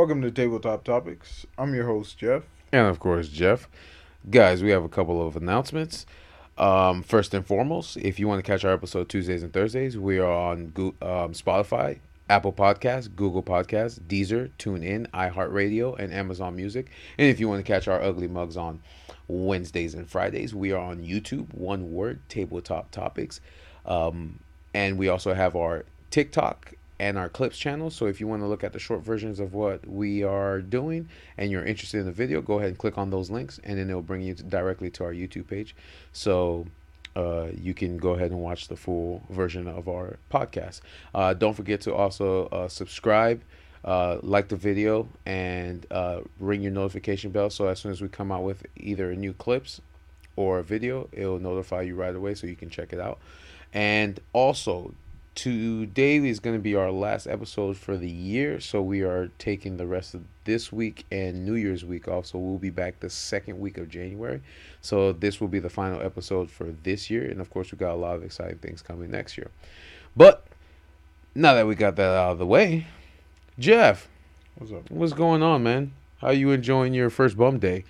Welcome to Tabletop Topics. I'm your host, Jeff. And of course, Jeff. Guys, we have a couple of announcements. Um, first and foremost, if you want to catch our episode Tuesdays and Thursdays, we are on um, Spotify, Apple Podcasts, Google Podcasts, Deezer, TuneIn, iHeartRadio, and Amazon Music. And if you want to catch our ugly mugs on Wednesdays and Fridays, we are on YouTube, one word, Tabletop Topics. Um, and we also have our TikTok and our clips channel. So if you want to look at the short versions of what we are doing and you're interested in the video, go ahead and click on those links and then it'll bring you directly to our YouTube page. So uh, you can go ahead and watch the full version of our podcast. Uh, don't forget to also uh, subscribe, uh, like the video, and uh, ring your notification bell. So as soon as we come out with either a new clips or a video, it'll notify you right away so you can check it out. And also, today is going to be our last episode for the year so we are taking the rest of this week and new year's week off so we'll be back the second week of january. So this will be the final episode for this year and of course we got a lot of exciting things coming next year. But now that we got that out of the way jeff What's up? what's going on man? How you enjoying your first bum day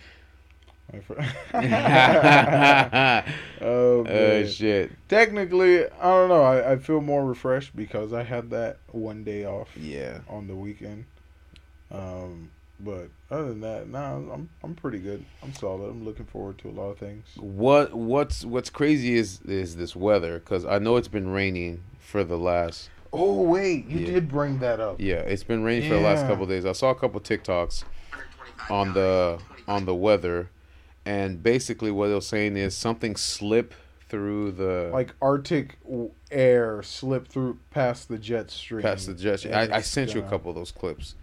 oh oh, man. shit Technically, I don't know. I, I feel more refreshed because I had that one day off yeah on the weekend. Um, but other than that, nah, I'm I'm pretty good. I'm solid. I'm looking forward to a lot of things. What what's what's crazy is is this weather because I know it's been raining for the last Oh wait, you Yeah. did bring that up. yeah it's been raining for the last Yeah. couple days. I saw a couple TikToks on the on the weather, and basically what they're saying is something slip through the like Arctic air slip through past the jet stream. Past the jet stream. I, I sent gonna, you a couple of those clips.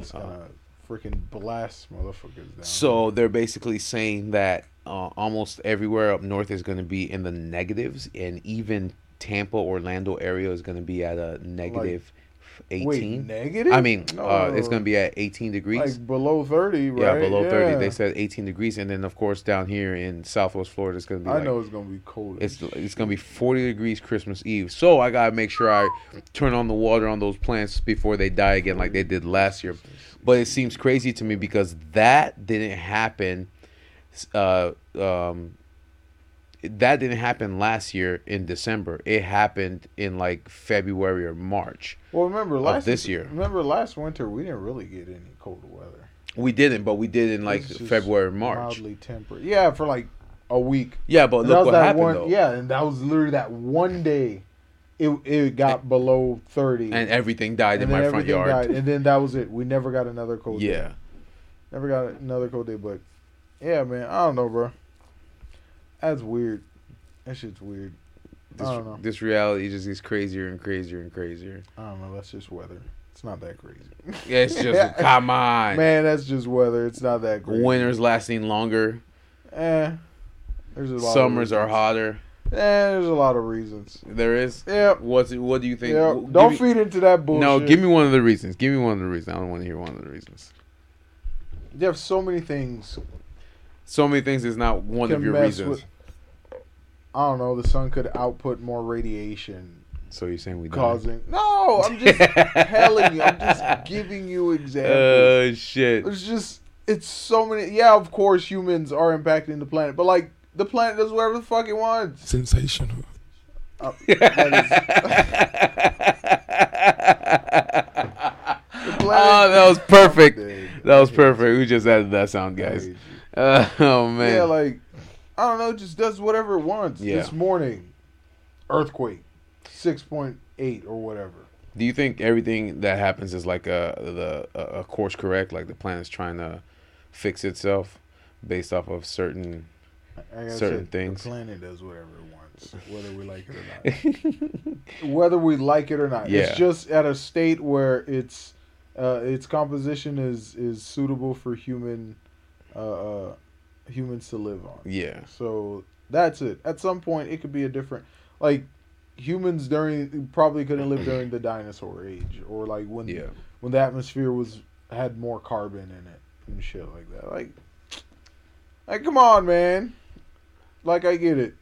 It's uh, freaking blast motherfuckers down. So they're basically saying that uh, almost everywhere up north is going to be in the negatives, and even Tampa, Orlando area is going to be at a negative. Like, 18. negative? I mean, uh, it's going to be at 18 degrees. Like below 30, right? Yeah, below yeah. 30. They said 18 degrees. And then, of course, down here in Southwest Florida, it's going to be. I like, know it's going to be cold. It's, it's going to be 40 degrees Christmas Eve. So I got to make sure I turn on the water on those plants before they die again, like they did last year. But it seems crazy to me because that didn't happen. Uh, um, that didn't happen last year in December. It happened in like February or March. well, remember last this year. Remember last winter, we didn't really get any cold weather. We didn't, but we did in like February, March. mildly temperate. Yeah, for like a week. Yeah, but And look what that happened one. though. Yeah, and that was literally that one day. It it got below thirty, And everything died in and then my front yard. died, and then that was it. We never got another cold. day. Yeah. never got another cold day. But yeah, man, I don't know, bro. That's weird. That shit's weird. This, I don't know. this reality just gets crazier and crazier and crazier. I don't know. That's just weather. It's not that crazy. Yeah, it's just come on. Man, that's just weather. It's not that crazy. Winters lasting longer. Eh. There's a lot. Summers are hotter. Eh, there's a lot of reasons. There is. Yep. What's what do you think? Yep. Don't me- feed into that bullshit. No, give me one of the reasons. Give me one of the reasons. I don't want to hear one of the reasons. You have so many things. So many things is not one of your reasons. with- I don't know. The sun could output more radiation, so you're saying we don't? causing. No, I'm just telling you. I'm just giving you examples. Oh shit. It's just it's so many. Yeah, of course humans are impacting the planet, but like the planet does whatever the fuck it wants. Sensational. Uh, that oh, that was perfect. That was perfect. We just added that sound, guys. Uh, oh man. Yeah, like I don't know, just does whatever it wants. Yeah. This morning, earthquake, six point eight or whatever. Do you think everything that happens is like a the a, course correct? Like the planet's trying to fix itself based off of certain. Like Certain said, things. The planet does whatever it wants, whether we like it or not. whether we like it or not. Yeah. It's just at a state where its uh, its composition is is suitable for human uh, uh, humans to live on. Yeah. So that's it. At some point, it could be a different like humans during probably couldn't live during the dinosaur age or like when Yeah. when the atmosphere was had more carbon in it and shit like that. Like, like come on, man. Like I get it.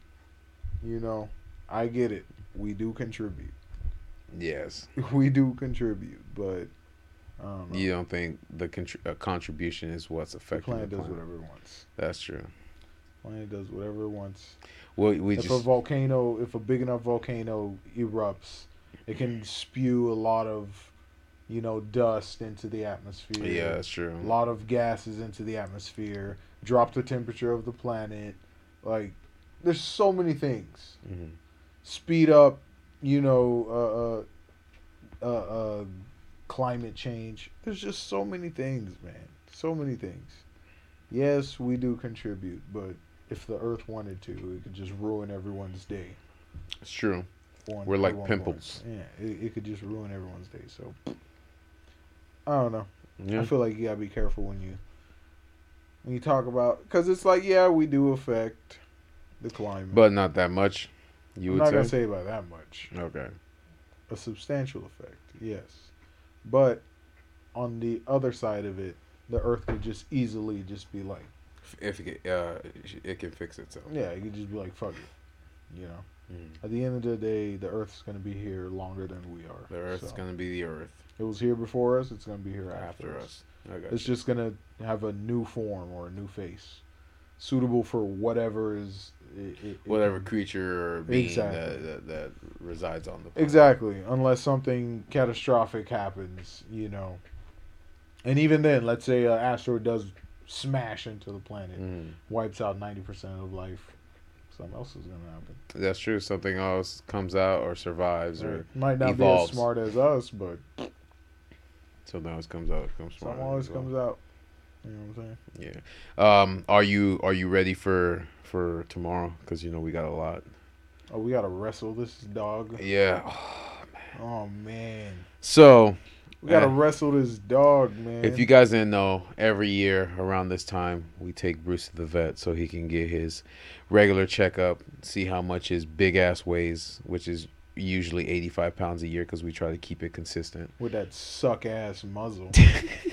You know, I get it. We do contribute. Yes. We do contribute, but don't know. You don't think the contr- uh, contribution is what's affecting the planet the does whatever it wants. That's true. Planet does whatever it wants. Well, we if a volcano, if a big enough volcano erupts, it can spew a lot of, you know, dust into the atmosphere. yeah, that's true. a lot of gases into the atmosphere, drop the temperature of the planet. Like, there's so many things. Mhm. Speed up, you know, uh, uh, uh, uh, climate change. There's just so many things, man. So many things. Yes, we do contribute, but if the Earth wanted to, it could just ruin everyone's day. It's true. We're like pimples. Yeah, it, it could just ruin everyone's day. So, I don't know. Yeah. I feel like you gotta be careful when you when you talk about because it's like yeah we do affect the climate, But not that much. You I'm would not say. gonna say by that much. Okay. A substantial effect, yes, but on the other side of it, the Earth could just easily just be like If it, uh, it can fix itself. yeah, it could just be like fuck it, you know. Mhm. At the end of the day, the Earth's gonna be here longer than we are. The Earth's So, gonna be the Earth It was here before us. It's gonna be here after, after, us. Got It's you. just gonna have a new form or a new face, suitable for whatever is it, it, whatever creature or being Exactly. that, that that resides on the planet. Exactly, unless something catastrophic happens, you know. And even then, let's say an asteroid does smash into the planet, Mhm. wipes out ninety percent of life. Something else is gonna happen. That's true. Something else comes out or survives, or. Might not evolves. be as smart as us, but something else comes out. Comes something always comes out. You know what I'm saying? Yeah. Um. Are you Are you ready for for tomorrow? Because you know we got a lot. Oh, we gotta wrestle this dog. Yeah. Oh man, So we gotta Eh. wrestle this dog, man. If you guys didn't know, every year around this time, we take Bruce to the vet so he can get his regular checkup, see how much his big ass weighs, which is usually 85 pounds a year because we try to keep it consistent. with that suck ass muzzle.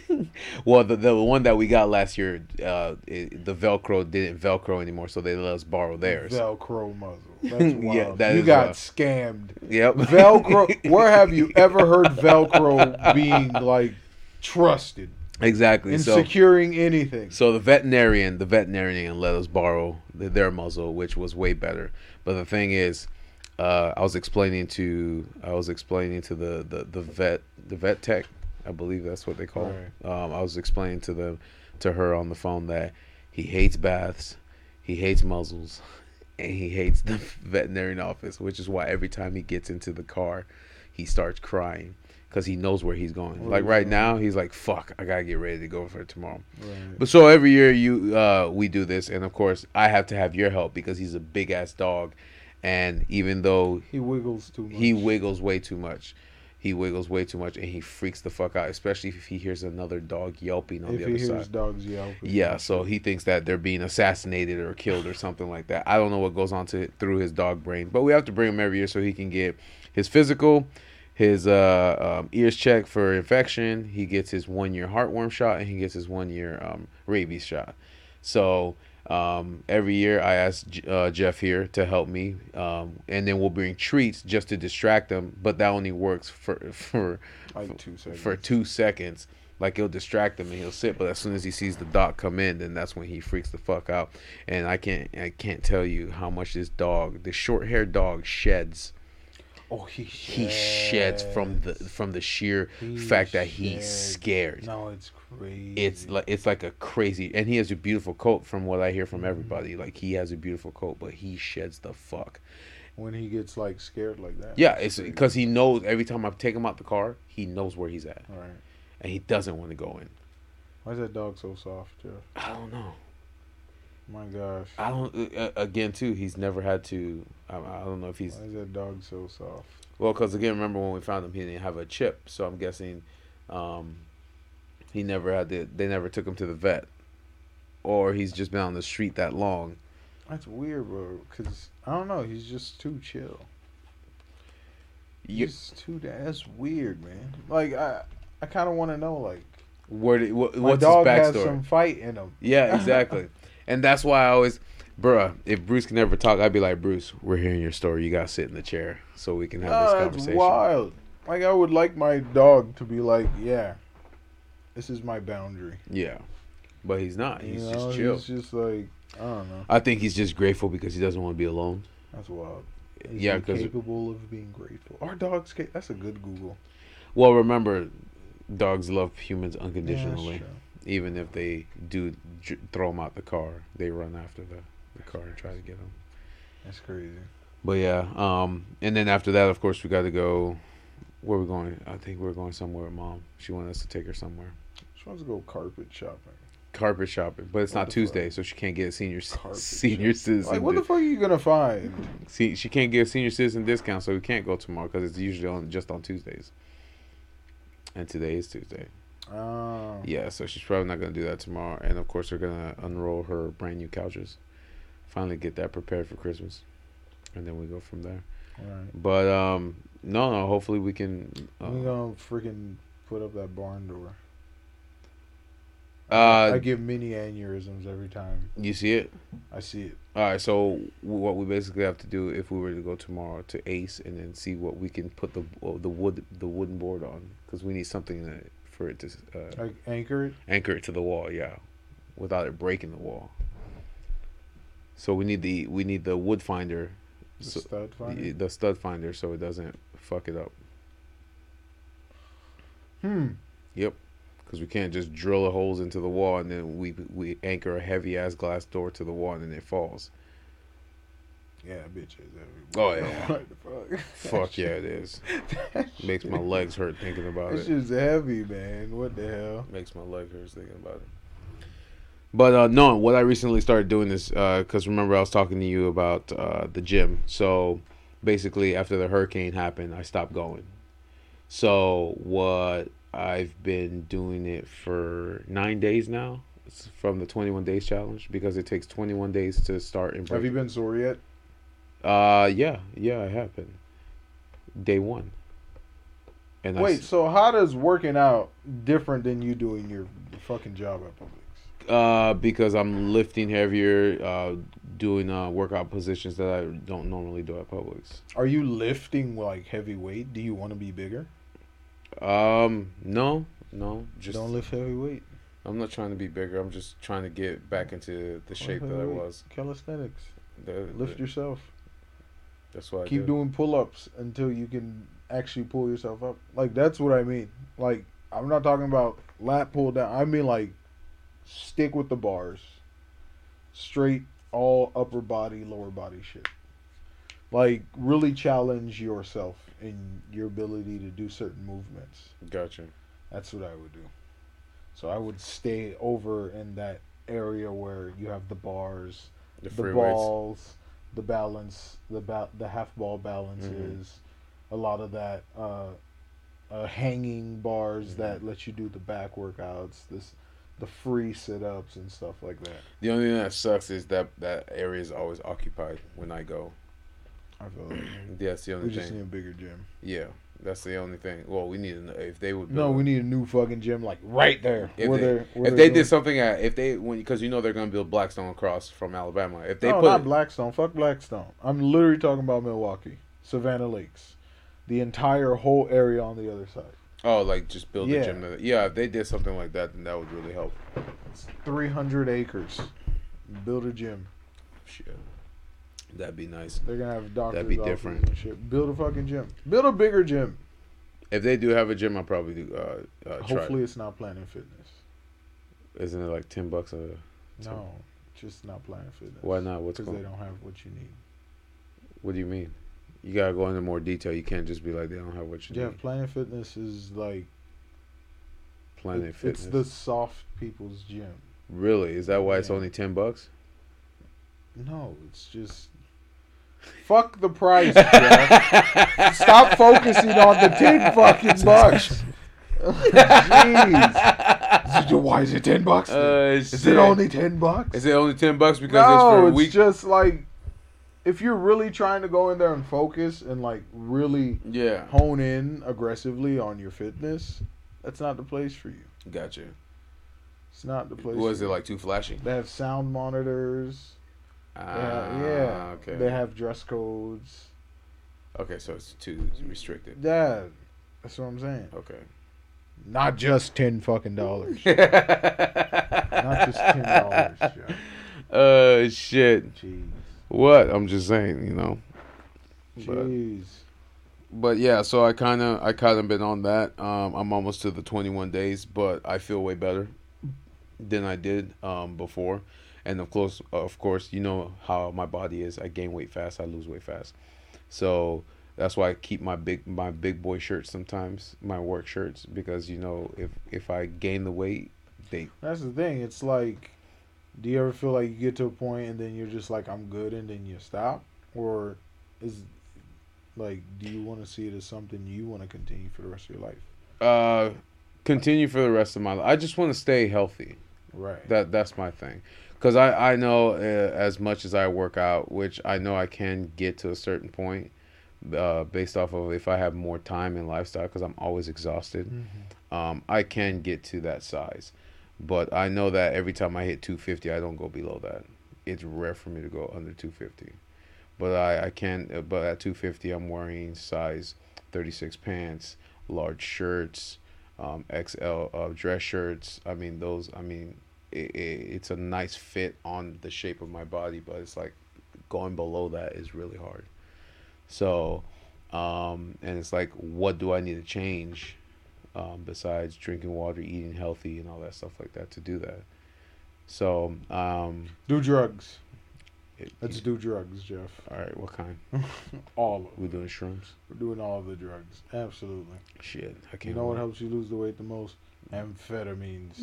well, the, the one that we got last year, uh, it, the Velcro didn't Velcro anymore, so they let us borrow theirs. Velcro muzzle. That's wild. Yeah, that you got wild. scammed. Yep. Velcro. Where have you ever heard Velcro being like trusted exactly. in So, securing anything? So the veterinarian, the veterinarian let us borrow the, their muzzle, which was way better. But the thing is, uh, I was explaining to I was explaining to the, the, the vet the vet tech, I believe that's what they call. it. Um, I was explaining to them to her on the phone that he hates baths, he hates muzzles, and he hates the veterinarian office, which is why every time he gets into the car, he starts crying because he knows where he's going. Like right now, he's like, "Fuck, I gotta get ready to go for tomorrow." Right. But so every year you uh we do this and of course I have to have your help because he's a big ass dog and even though He wiggles too much. he wiggles way too much. He wiggles way too much and he freaks the fuck out, especially if he hears another dog yelping on if the he other hears side. dogs yell. Yeah, so he thinks that they're being assassinated or killed or something like that. I don't know what goes on to through his dog brain, but we have to bring him every year so he can get his physical, his uh, um, ears checked for infection. He gets his one year heartworm shot and he gets his one year um, rabies shot. So um, every year I ask uh, Jeff here to help me, um, and then we'll bring treats just to distract them. But that only works for for like two seconds. for two seconds. Like he'll distract him and he'll sit, but as soon as he sees the doc come in, then that's when he freaks the fuck out. And I can't I can't tell you how much this dog, the short haired dog, sheds. Oh, he He sheds from the from the sheer He fact that he's sheds. scared. No, it's crazy. It's like it's like a crazy, and he has a beautiful coat from what I hear from Mm-hmm. everybody. Like he has a beautiful coat, but he sheds the fuck. when he gets like scared like that. Yeah, it's because he knows every time I take him out the car, he knows where he's at, All right. and he doesn't want to go in. Why is that dog so soft, Jeff? I don't know. My gosh. I don't. Uh, again, too, he's never had to. I, I don't know if he's Why is that dog so soft? well, because again, remember when we found him, he didn't have a chip, so I'm guessing, um, he never had to. They never took him to the vet, or he's just been on the street that long. That's weird, bro. Cause I don't know. He's just too chill. You, He's too. That's weird, man. Like I, I kind of want to know. Like where did, what, what's dog his has backstory? some fight in him. Yeah, exactly. and that's why I always, bruh, if Bruce can never talk, I'd be like, Bruce, we're hearing your story. You gotta sit in the chair so we can have No, this that's conversation. wild. Like I would like my dog to be like, yeah, This is my boundary. Yeah, but he's not. He's you know, just chill. He's just like I don't know. I think he's just grateful because he doesn't want to be alone. That's wild. Yeah, because capable of being grateful. Our dogs. Ca- that's a good Google. well, remember, dogs love humans Yeah, that's unconditionally. true. Even if they do j- throw them out the car, they run after the, the car and try to get them. That's crazy. But yeah, um, and then after that, of course, we got to go. Where we going? I think we're going somewhere with mom. She wanted us to take her somewhere. She wants to go carpet shopping. Carpet shopping, but it's What not Tuesday, fuck? so she can't get a senior Carpet senior citizen. Like, what the fuck are you gonna find? See, she can't get a senior citizen discount, so we can't go tomorrow because it's usually on just on Tuesdays. And today is Tuesday. Oh. Yeah, so she's probably not gonna do that tomorrow. And of course, they're gonna unroll her brand new couches. Finally, get that prepared for Christmas, and then we go from there. Right. But um, no, no. Hopefully, we can. Uh, we gonna freaking put up that barn door. Uh, I get mini aneurysms every time you see it. I see it. All right. So what we basically have to do, if we were to go tomorrow to Ace, and then see what we can put the the wood the wooden board on, because we need something that, for it to uh, Like anchor it. anchor it to the wall. Yeah, without it breaking the wall. So we need the we need the wood finder, The so- stud the, finder. the stud finder, so it doesn't fuck it up. Hmm. Yep. Because we can't just drill the holes into the wall and then we we anchor a heavy ass glass door to the wall and then it falls. Yeah, bitches. Oh, yeah. What the fuck? Fuck yeah, it is. Makes my legs hurt thinking about it. shit's heavy, man. What the hell? Makes my legs hurt thinking about it. But uh, no, what I recently started doing is because remember I was talking to you about uh, the gym. So basically, after the hurricane happened, I stopped going. So what I've been doing it for nine days now. It's from the 21 days challenge because it takes 21 days to start Have you been sore yet? Uh, yeah, yeah, I have been. Day one. And Wait, s- so how does working out different than you doing your fucking job at Publix? Uh, because I'm lifting heavier, uh, doing uh workout positions that I don't normally do at Publix. Are you lifting like heavy weight? Do you want to be bigger? Um, no, no, just Don't lift heavy weight. I'm not trying to be bigger. I'm just trying to get back into the shape that I was. Calisthenics. The- Lift yourself. That's I Keep do. doing pull-ups until you can actually pull yourself up. Like that's what I mean. Like I'm not talking about lat pull down. I mean like stick with the bars. Straight all upper body, lower body shit. Like really challenge yourself in your ability to do certain movements. Gotcha. That's what I would do. So I would stay over in that area where you have the bars, The the balls, the balance, the ba- the half ball balance Mm-hmm. a lot of that uh, uh, hanging bars Mhm. that let you do the back workouts, this the free sit ups and stuff like that. The only thing that sucks is that that area is always occupied when I go. I feel like That's the only we only just need a bigger gym. Yeah, that's the only thing. Well, we need to, if they would. No, we need a new fucking gym like right there. If where they- they're, where If they doing- did something at if they when because you know they're gonna build Blackstone across from Alabama. If they no, put not Blackstone. Fuck Blackstone. I'm literally talking about Milwaukee, Savannah Lakes, the entire whole area on the other side. oh like just build a gym. Yeah, if they did something like that, then that would really help. It's 300 acres. Build a gym. Shit, that'd be nice. They're gonna have doctors. That'd be different. And shit. Build a fucking gym. Build a bigger gym. If they do have a gym, I'll probably do. Uh, uh, try. Hopefully, it's not Planet Fitness. Isn't it like ten bucks a? No, just not Planet Fitness. Why not? What's Because they don't have what you need. What do you mean? You gotta go into more detail. You can't just be like they don't have what you Yeah, need. Yeah, Planet Fitness is like Planet it- Fitness. It's the soft people's gym. really? Is that why it's only ten bucks? No, it's just fuck the price. Jeff. Stop focusing on the ten fucking bucks. Jeez. Why is it ten bucks? Uh, is it only ten bucks? Is it only ten bucks because no, it's for a it's week? just like if you're really trying to go in there and focus and like really yeah, hone in aggressively on your fitness, that's not the place for you. gotcha. It's not the place. Was it like too flashy? They have sound monitors. Ah, yeah. Okay. They have dress codes. okay, so it's too restricted. Yeah, that's what I'm saying. Okay. Not just ten fucking dollars. Not just ten dollars. Uh, shit. Jeez. What? I'm just saying, you know. But- Jeez. But yeah, so I kind of I kind of been on that. Um, I'm almost to the 21 days, but I feel way better than I did um, before. And of course, of course, you know how my body is. I gain weight fast. I lose weight fast. So that's why I keep my big my big boy shirts sometimes, my work shirts, because you know if if I gain the weight, they That's the thing. It's like, do you ever feel like you get to a point and then you're just like, I'm good, and then you stop, or is like, do you want to see it as something you want to continue for the rest of your life? uh continue for the rest of my life. I just want to stay healthy. Right. That that's my thing, because I I know uh, as much as I work out, which I know I can get to a certain point, uh, based off of if I have more time and lifestyle, because I'm always exhausted. Mm-hmm. Um, I can get to that size, but I know that every time I hit 250, I don't go below that. It's rare for me to go under 250, but I I can. uh, But at 250, I'm wearing size 36 pants, large shirts, um, XL uh, dress shirts. I mean those. I mean it, it, it's a nice fit on the shape of my body, but it's like going below that is really hard. So, um, and it's like, what do I need to change um, besides drinking water, eating healthy, and all that stuff like that to do that? So, um, Do drugs. it- Let's do drugs, Jeff. all right. What kind? All of them. We doing shrooms? We're doing all of the drugs. Absolutely. Shit, I can't. you know what helps you lose the weight the most? Amphetamines.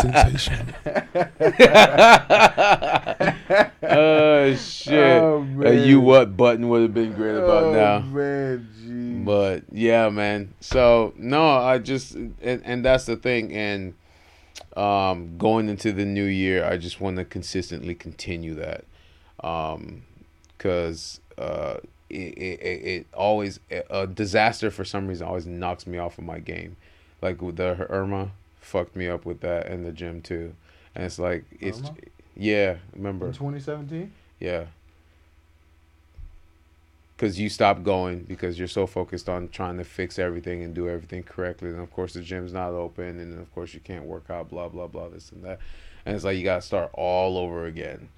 Sensation. oh shit! Oh, Uh, man. you what button would have been great about oh, now. man, geez. But yeah, man. So no, I just and, and that's the thing. And um, going into the new year, I just want to consistently continue that, um, because uh, it, it it always a disaster for some reason always knocks me off of my game. Like the Irma, fucked me up with that in the gym too. And it's like it's Irma? yeah. Remember in 2017? yeah. Because you stop going because you're so focused on trying to fix everything and do everything correctly. And of course, the gym's not open. And of course, you can't work out, blah, blah, blah, this and that. And it's like you got to start all over again.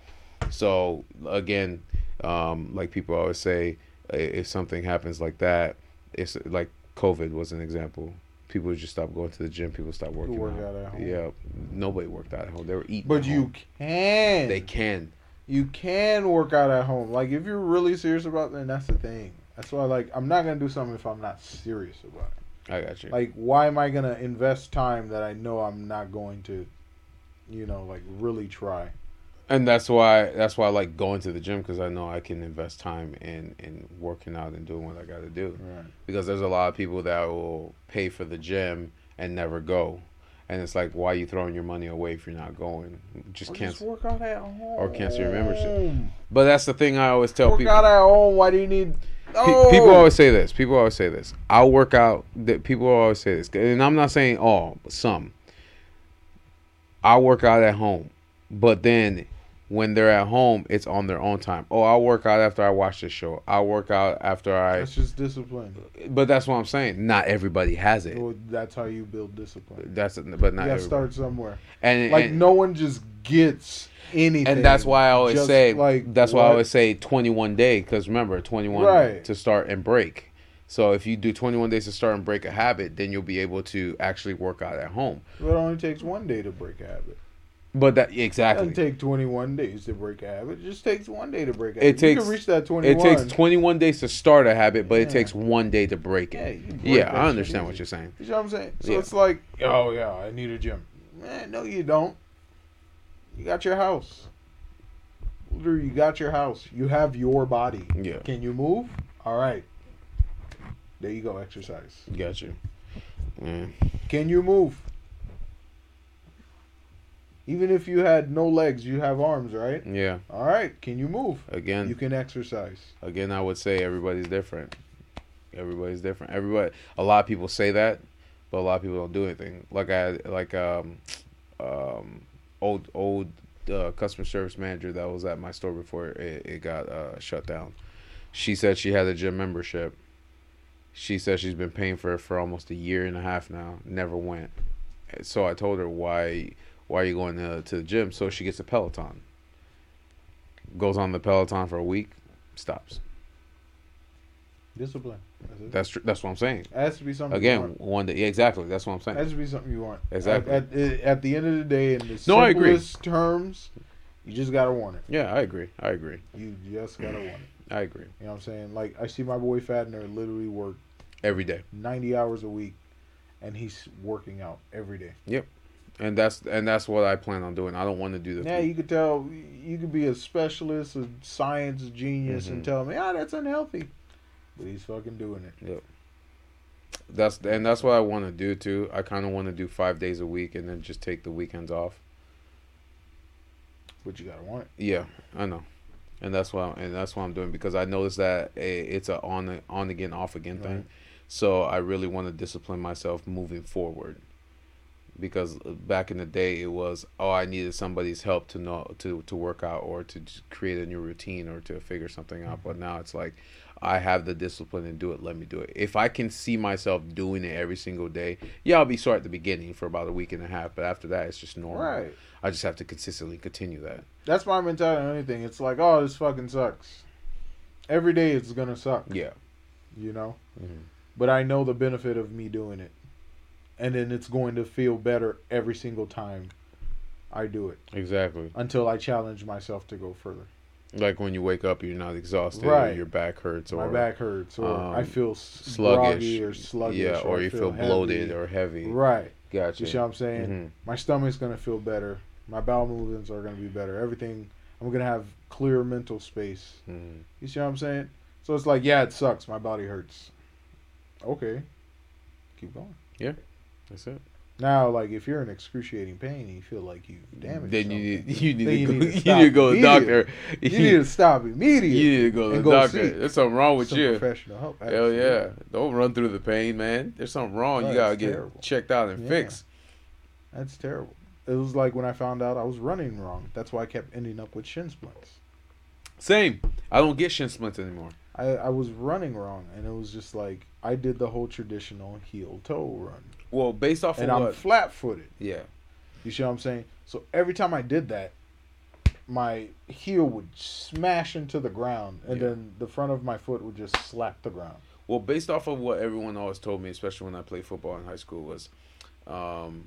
So, again, um, like people always say, if something happens like that, it's like COVID was an example. People just stopped going to the gym. People stopped working work out. out at home. Yeah, nobody worked out at home. They were eating. But you home. can. they can. you can work out at home. Like if you're really serious about that, that's the thing. That's why like I'm not gonna do something if I'm not serious about it. I got you. Like why am I gonna invest time that I know I'm not going to, you know, like really try? And that's why that's why I like going to the gym because I know I can invest time in in working out and doing what I got to do. Right. Because there's a lot of people that will pay for the gym and never go, and it's like, why are you throwing your money away if you're not going? Just Or cancel. just work out at home. Or cancel your membership. But that's the thing I always tell Work people. out at home. Why do you need? Oh! People always say this. People always say this. I'll work out. That people always say this, and I'm not saying all, but some. I'll work out at home, but then when they're at home, it's on their own time. Oh, I'll work out after I watch the show. I'll work out after I. That's just discipline. But that's what I'm saying. Not everybody has it. Well, that's how you build discipline. That's but You not gotta start somewhere. And Like and, no one just gets anything. and that's why I always just say like that's why I always say 21 day because remember 21 Right. to start and break. So if you do 21 days to start and break a habit, then you'll be able to actually work out at home. It only takes one day to break a habit. But that It exactly. doesn't take 21 days to break a habit. It just takes one day to break a It habit. you takes- can reach that It takes 21 days to start a habit, but it takes one day to break it. you break Yeah, I understand what you're saying. You know what I'm saying? So Yeah. it's like, oh yeah, I need a gym. Man, no, you don't. You got your house. Literally, you got your house. You have your body. Yeah, Can you move? All right. There you go. Exercise. got you. Yeah. Can you move? Even if you had no legs, you have arms, right? yeah. All right. Can you move? Again, You can exercise. again, I would say everybody's different. Everybody's different. Everybody, a lot of people say that, but a lot of people don't do anything. Like I, like um, um, old old uh, customer service manager that was at my store before it, it got uh, shut down. She said she had a gym membership, She says she's been paying for it for almost a year and a half now. Never went. So I told her why why are you going to, to the gym? So she gets a Peloton. Goes on the Peloton for a week, stops. Discipline. That's it. That's tr- that's what I'm saying. It has to be something. you Again, want. one day. Yeah, exactly. That's what I'm It saying. has to be something you want. Exactly. At, at, at the end of the day, in the No, I agree. simplest terms, you just gotta want it. Yeah, I agree. I agree. You just gotta want it. I agree. You know what I'm saying? Like I see my boy Fadner literally work Every day. 90 hours a week, and he's working out every day. And that's and that's what I plan on doing. I don't want to do the Yeah, you could tell you could be a specialist, a science genius, Mhm. and tell me, ah, that's unhealthy, but he's fucking doing it. Yep. That's and that's what I want to do too. I kind of want to do five days a week and then just take the weekends off. But you gotta want it. Yeah, I know, and that's why and that's what I'm doing because I noticed that it's a on the on again off again thing. So I really want to discipline myself moving forward. Because back in the day, it was oh I needed somebody's help to know to to work out or to create a new routine or to figure something out. But now it's like I have the discipline and do it. Let me do it. If I can see myself doing it every single day, yeah, I'll be sore at the beginning for about a week and a half. But after that, it's just normal. Right. I just have to consistently continue that. That's my mentality on anything. It's like, oh, this fucking sucks. Every day it's gonna suck. Yeah. You know. Mhm. But I know the benefit of me doing it, and then it's going to feel better every single time I do it Exactly. until I challenge myself to go further. Like when you wake up, you're not exhausted, or Right. your back hurts, or my back hurts, or I um, feel sluggish, or sluggish, yeah, or, I you feel, bloated or heavy. right. Gotcha. You see what I'm saying? Mhm. My stomach's gonna feel better. My bowel movements are gonna be better. Everything. I'm gonna have clear mental space. Mhm. You see what I'm saying? So it's like, yeah, it sucks. My body hurts. Okay. Keep going. That's it. Now, like if you're in excruciating pain and you feel like you damaged Then you need you need you go, need to you need to go to the doctor. you need to stop immediately. You need to go to the go doctor. There's something wrong with some you. professional help. Hell yeah! Don't run through the pain, man. There's something wrong. Oh, you gotta get terrible. checked out and Yeah. fixed. That's terrible. It was like when I found out I was running wrong. That's why I kept ending up with shin splints. Same. I don't get shin splints anymore. I, I was running wrong, and it was just like I did the whole traditional heel toe run, Well, based off and of I'm what? flat footed. yeah. You see what I'm saying? So every time I did that, my heel would smash into the ground, and Yeah. then the front of my foot would just slap the ground. Well, based off of what everyone always told me, especially when I played football in high school, was um,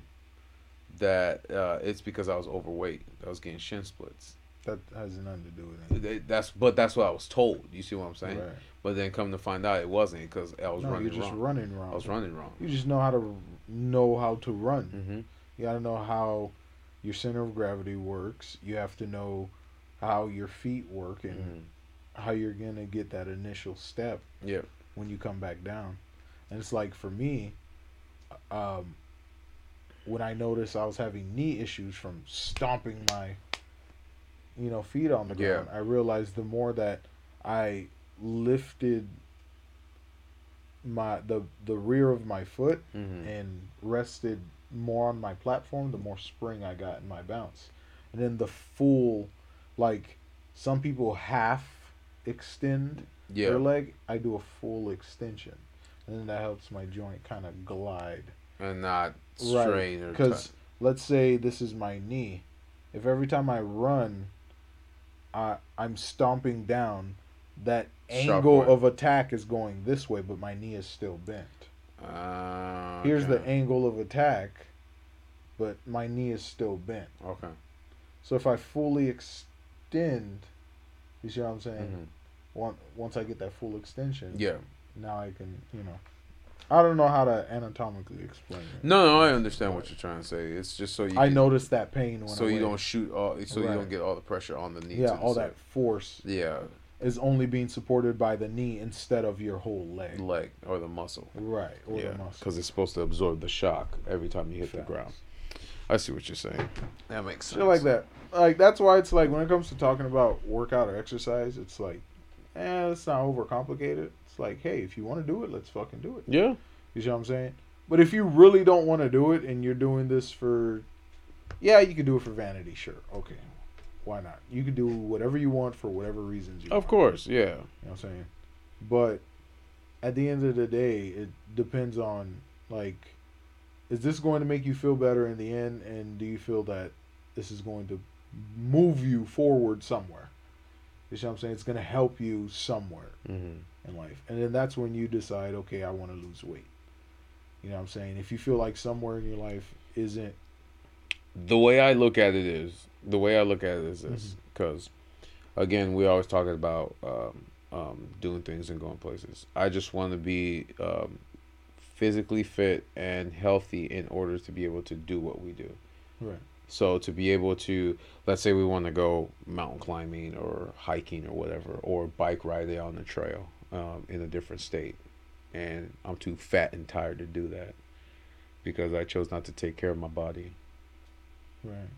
that uh, it's because I was overweight. I was getting shin splits. That has nothing to do with it. They- That's but that's what I was told. You see what I'm saying? Right. But then come to find out, it wasn't because I was No, running you're just wrong. running wrong. I was running wrong. You just know how to know how to run. hmm You got to know how your center of gravity works. You have to know how your feet work and hmm how you're gonna get that initial step Yeah. when you come back down. And it's like for me, um, when I noticed I was having knee issues from stomping my, you know, feet on the Yeah. ground, I realized the more that I lifted my the the rear of my foot hmm and rested more on my platform, the more spring I got in my bounce. And then the full, like some people half extend Yeah. their leg, I do a full extension. And then that helps my joint kind of glide. And not Right, strain or Because t- let's say this is my knee. If every time I run, I, I'm stomping down, that Sharp angle of attack is going this way, but my knee is still bent. Ah, Here's the angle of attack, but my knee is still bent. Okay. So if I fully extend, you see what I'm saying? Mhm. Once once I get that full extension, Yeah. now I can, you know, I don't know how to anatomically explain it. No, no, I understand what you're trying to say. It's just so you. I can- noticed that pain when So I you went. don't shoot all. So you don't get all the pressure on the knee. Yeah, to the all side. that force Yeah, is only being supported by the knee instead of your whole leg. leg or the muscle. Right, or yeah, the muscle. because it's supposed to absorb the shock every time you hit the ground. I see what you're saying. That makes sense. Shit like that. Like that's why it's like when it comes to talking about workout or exercise, it's like, eh, it's not overcomplicated. It's like, hey, if you want to do it, let's fucking do it. Yeah. You see what I'm saying? But if you really don't want to do it and you're doing this for, yeah, you can do it for vanity, sure, okay, why not? You can do whatever you want for whatever reasons you. Of want. course. Yeah. You know what I'm saying? But at the end of the day, it depends on like, is this going to make you feel better in the end, and do you feel that this is going to move you forward somewhere? You see what I'm saying? It's going to help you somewhere hmm in life, and then that's when you decide, okay, I want to lose weight. You know what I'm saying? If you feel like somewhere in your life isn't The way I look at it is the way I look at it is this because, again, we always talking about um, um, doing things and going places. I just want to be um, physically fit and healthy in order to be able to do what we do. right. So to be able to, let's say we want to go mountain climbing or hiking or whatever, or bike riding on the trail um, in a different state, and I'm too fat and tired to do that because I chose not to take care of my body. Right.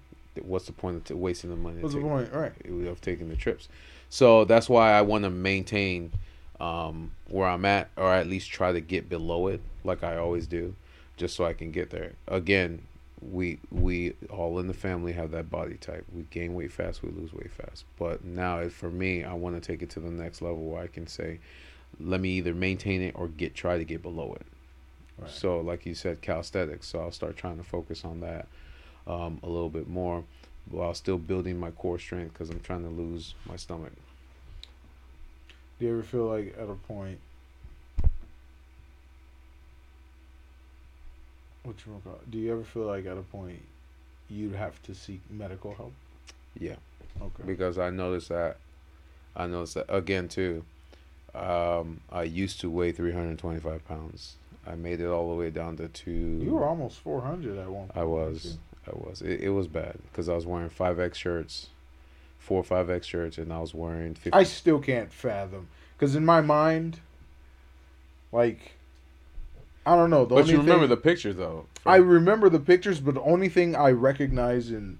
What's the point of t- wasting the money? to What's the take- point? Right. of taking the trips. So that's why I want to maintain um, where I'm at, or at least try to get below it, like I always do, just so I can get there. Again, we we all in the family have that body type. We gain weight fast, we lose weight fast. But now, for me, I want to take it to the next level where I can say, let me either maintain it or get try to get below it. Right. So, like you said, calisthenics. So I'll start trying to focus on that um, a little bit more, while still building my core strength because I'm trying to lose my stomach. Do you ever feel like at a point what you call do you ever feel like at a point you'd have to seek medical help? Yeah, Okay. because I noticed that. I noticed that again too. Um, I used to weigh 325 pounds. I made it all the way down to two. You were almost four hundred at one point. I was. I was. It, it was bad because I was wearing five X shirts, four or five X shirts, and I was wearing 50. I still can't fathom because in my mind, like, I don't know. The but you remember thing, the picture though. I remember the pictures, but the only thing I recognize in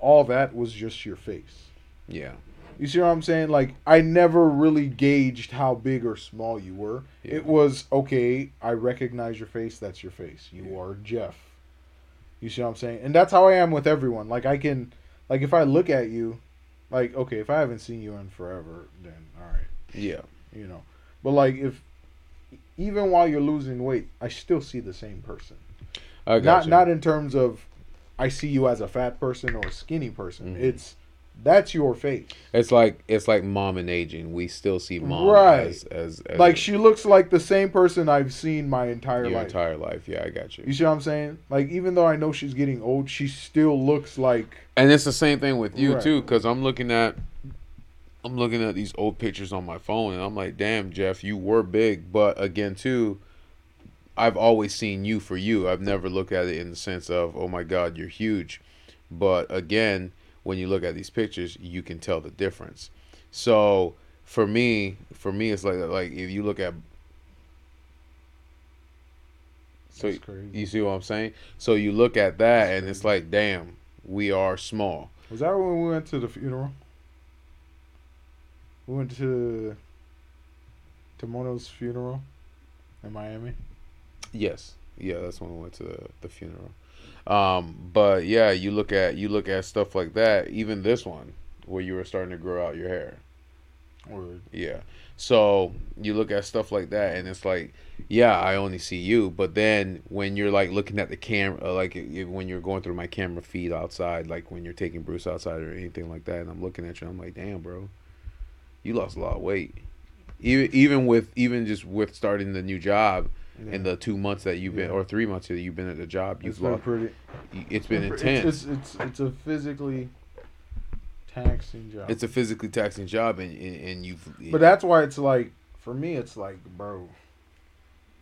all that was just your face. yeah. You see what I'm saying? Like I never really gauged how big or small you were. Yeah. It was okay. I recognize your face. That's your face. You Yeah. are Jeff. You see what I'm saying? And that's how I am with everyone. Like I can, like if I look at you, like okay, if I haven't seen you in forever, then all right, Yeah. you know. But like if even while you're losing weight, I still see the same person. I got Not you. not in terms of I see you as a fat person or a skinny person. Mhm. It's that's your face. It's like it's like mom and aging. We still see mom Right. as, as, as like she looks like the same person I've seen my entire your life. entire life. Yeah, I got you. you see what I'm saying? Like even though I know she's getting old, she still looks like And it's the same thing with you Right. too, because I'm looking at I'm looking at these old pictures on my phone, and I'm like, damn, Jeff, you were big, but again, too, I've always seen you for you. I've never looked at it in the sense of, oh my God, you're huge. But again, when you look at these pictures, you can tell the difference. So for me, for me, it's like like if you look at so that's crazy. you see what I'm saying? So you look at that, and it's like, damn, we are small. Was that when we went to the funeral? We went to to Mono's funeral in Miami. Yes, yeah, that's when we went to the, the funeral. Um, but yeah, you look at you look at stuff like that. Even this one, where you were starting to grow out your hair. Or Yeah. So you look at stuff like that, and it's like, yeah, I only see you. But then when you're like looking at the camera, like when you're going through my camera feed outside, like when you're taking Bruce outside or anything like that, and I'm looking at you, I'm like, damn, bro, you lost a lot of weight. Even even with even just with starting the new job in the two months that you've been Yeah. or three months that you've been at the job, you've been lost. pretty. It's been it's- intense. It's, it's it's a physically taxing job. It's a physically taxing job, and and, and you've. But that's why it's like for me, it's like, bro,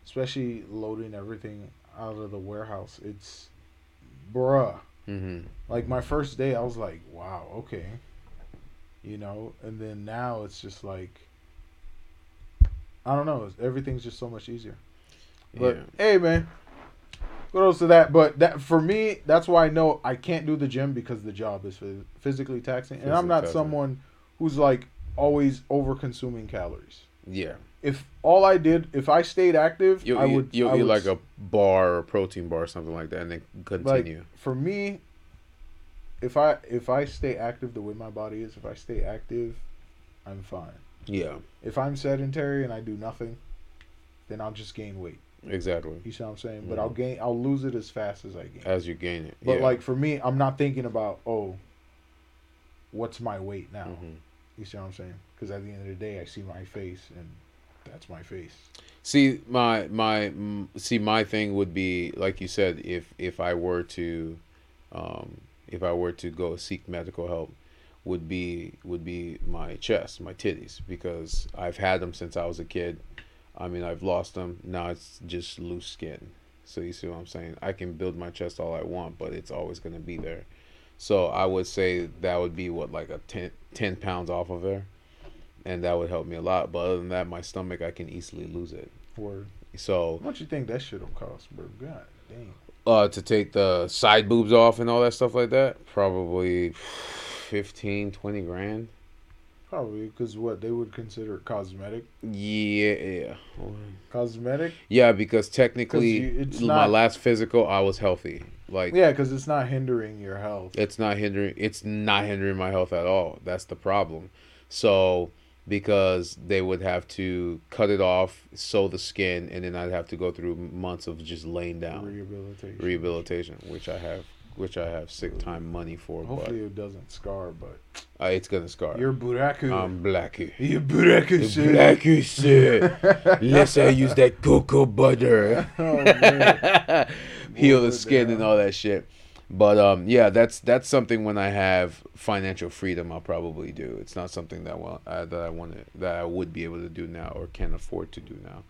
especially loading everything out of the warehouse. It's, bruh. hmm Like my first day, I was like, wow, okay, you know. And then now it's just like, I don't know. Everything's just so much easier. But yeah. hey, man, kudos to that. But that for me, that's why I know I can't do the gym because the job is physically taxing, and I'm not taxing. someone who's like always over consuming calories. Yeah. If all I did, if I stayed active, You'll I eat, would. you'll I eat would like a bar or a protein bar or something like that, and then continue. like for me. If I if I stay active the way my body is, if I stay active, I'm fine. yeah. If I'm sedentary and I do nothing, then I'll just gain weight. Exactly. You see what I'm saying? But Mhm. I'll gain, I'll lose it as fast as I gain. As you gain it. But yeah. like for me, I'm not thinking about oh, what's my weight now? Mhm. You see what I'm saying? Because at the end of the day, I see my face, and that's my face. See, my my see my thing would be like you said if if I were to um if I were to go seek medical help would be would be my chest, my titties because I've had them since I was a kid. I mean, I've lost them. Now it's just loose skin. So you see what I'm saying? I can build my chest all I want, but it's always going to be there. So I would say that would be what like a 10, 10 pounds off of there. And that would help me a lot. But other than that, my stomach, I can easily lose it. Word. So What you think that shit'll cost, bro? God damn. Uh, to take the side boobs off and all that stuff like that, probably 15, 20 grand. Probably because what they would consider cosmetic. Yeah, yeah. Cosmetic. Yeah, because technically, 'Cause you- it's my not- last physical, I was healthy. Like, Yeah, because it's not hindering your health. it's not hindering. It's not hindering my health at all. That's the problem. So, because they would have to cut it off, sew the skin, and then I'd have to go through months of just laying down Rehabilitation. rehabilitation, which I have, which I have sick time money for. Hopefully it doesn't scar, but uh, it's gonna scar. you're Boricua. I'm blacky. you're Boricua, shit. Blacky shit. Let's say use that cocoa butter. oh, man. Heal the skin and all that shit. But um, yeah, that's that's something when I have financial freedom, I'll probably do. It's not something that well uh, that I want to that I would be able to do now or can afford to do now.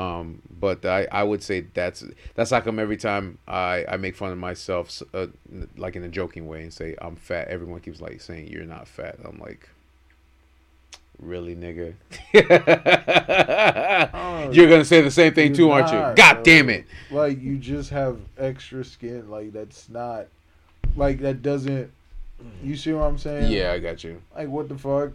Um, but I, I would say that's that's how come every time I, I make fun of myself uh, like in a joking way and say I'm fat, everyone keeps like saying you're not fat. I'm like, really, nigga? Oh, You're gonna say the same thing too, aren't you? God bro. damn it! Like you just have extra skin. Like that's not. Like that doesn't. You see what I'm saying? Yeah, I got you. Like what the fuck?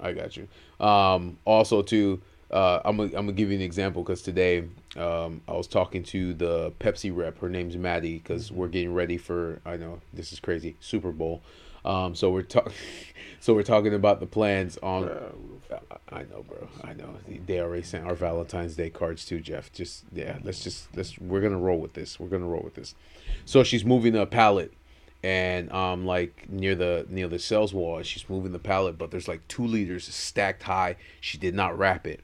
I got you. Um, also, too, uh, I'm gonna I'm gonna give you an example because today um, I was talking to the Pepsi rep. Her name's Maddie because we're getting ready for I know this is crazy Super Bowl. Um, so we're talking, so we're talking about the plans on. I I know, bro. I know. They already sent our Valentine's Day cards too, Jeff. Just yeah, let's just let's we're gonna roll with this. We're gonna roll with this. So she's moving a pallet, and um like near the near the sales wall, she's moving the pallet, but there's like two liters stacked high. She did not wrap it,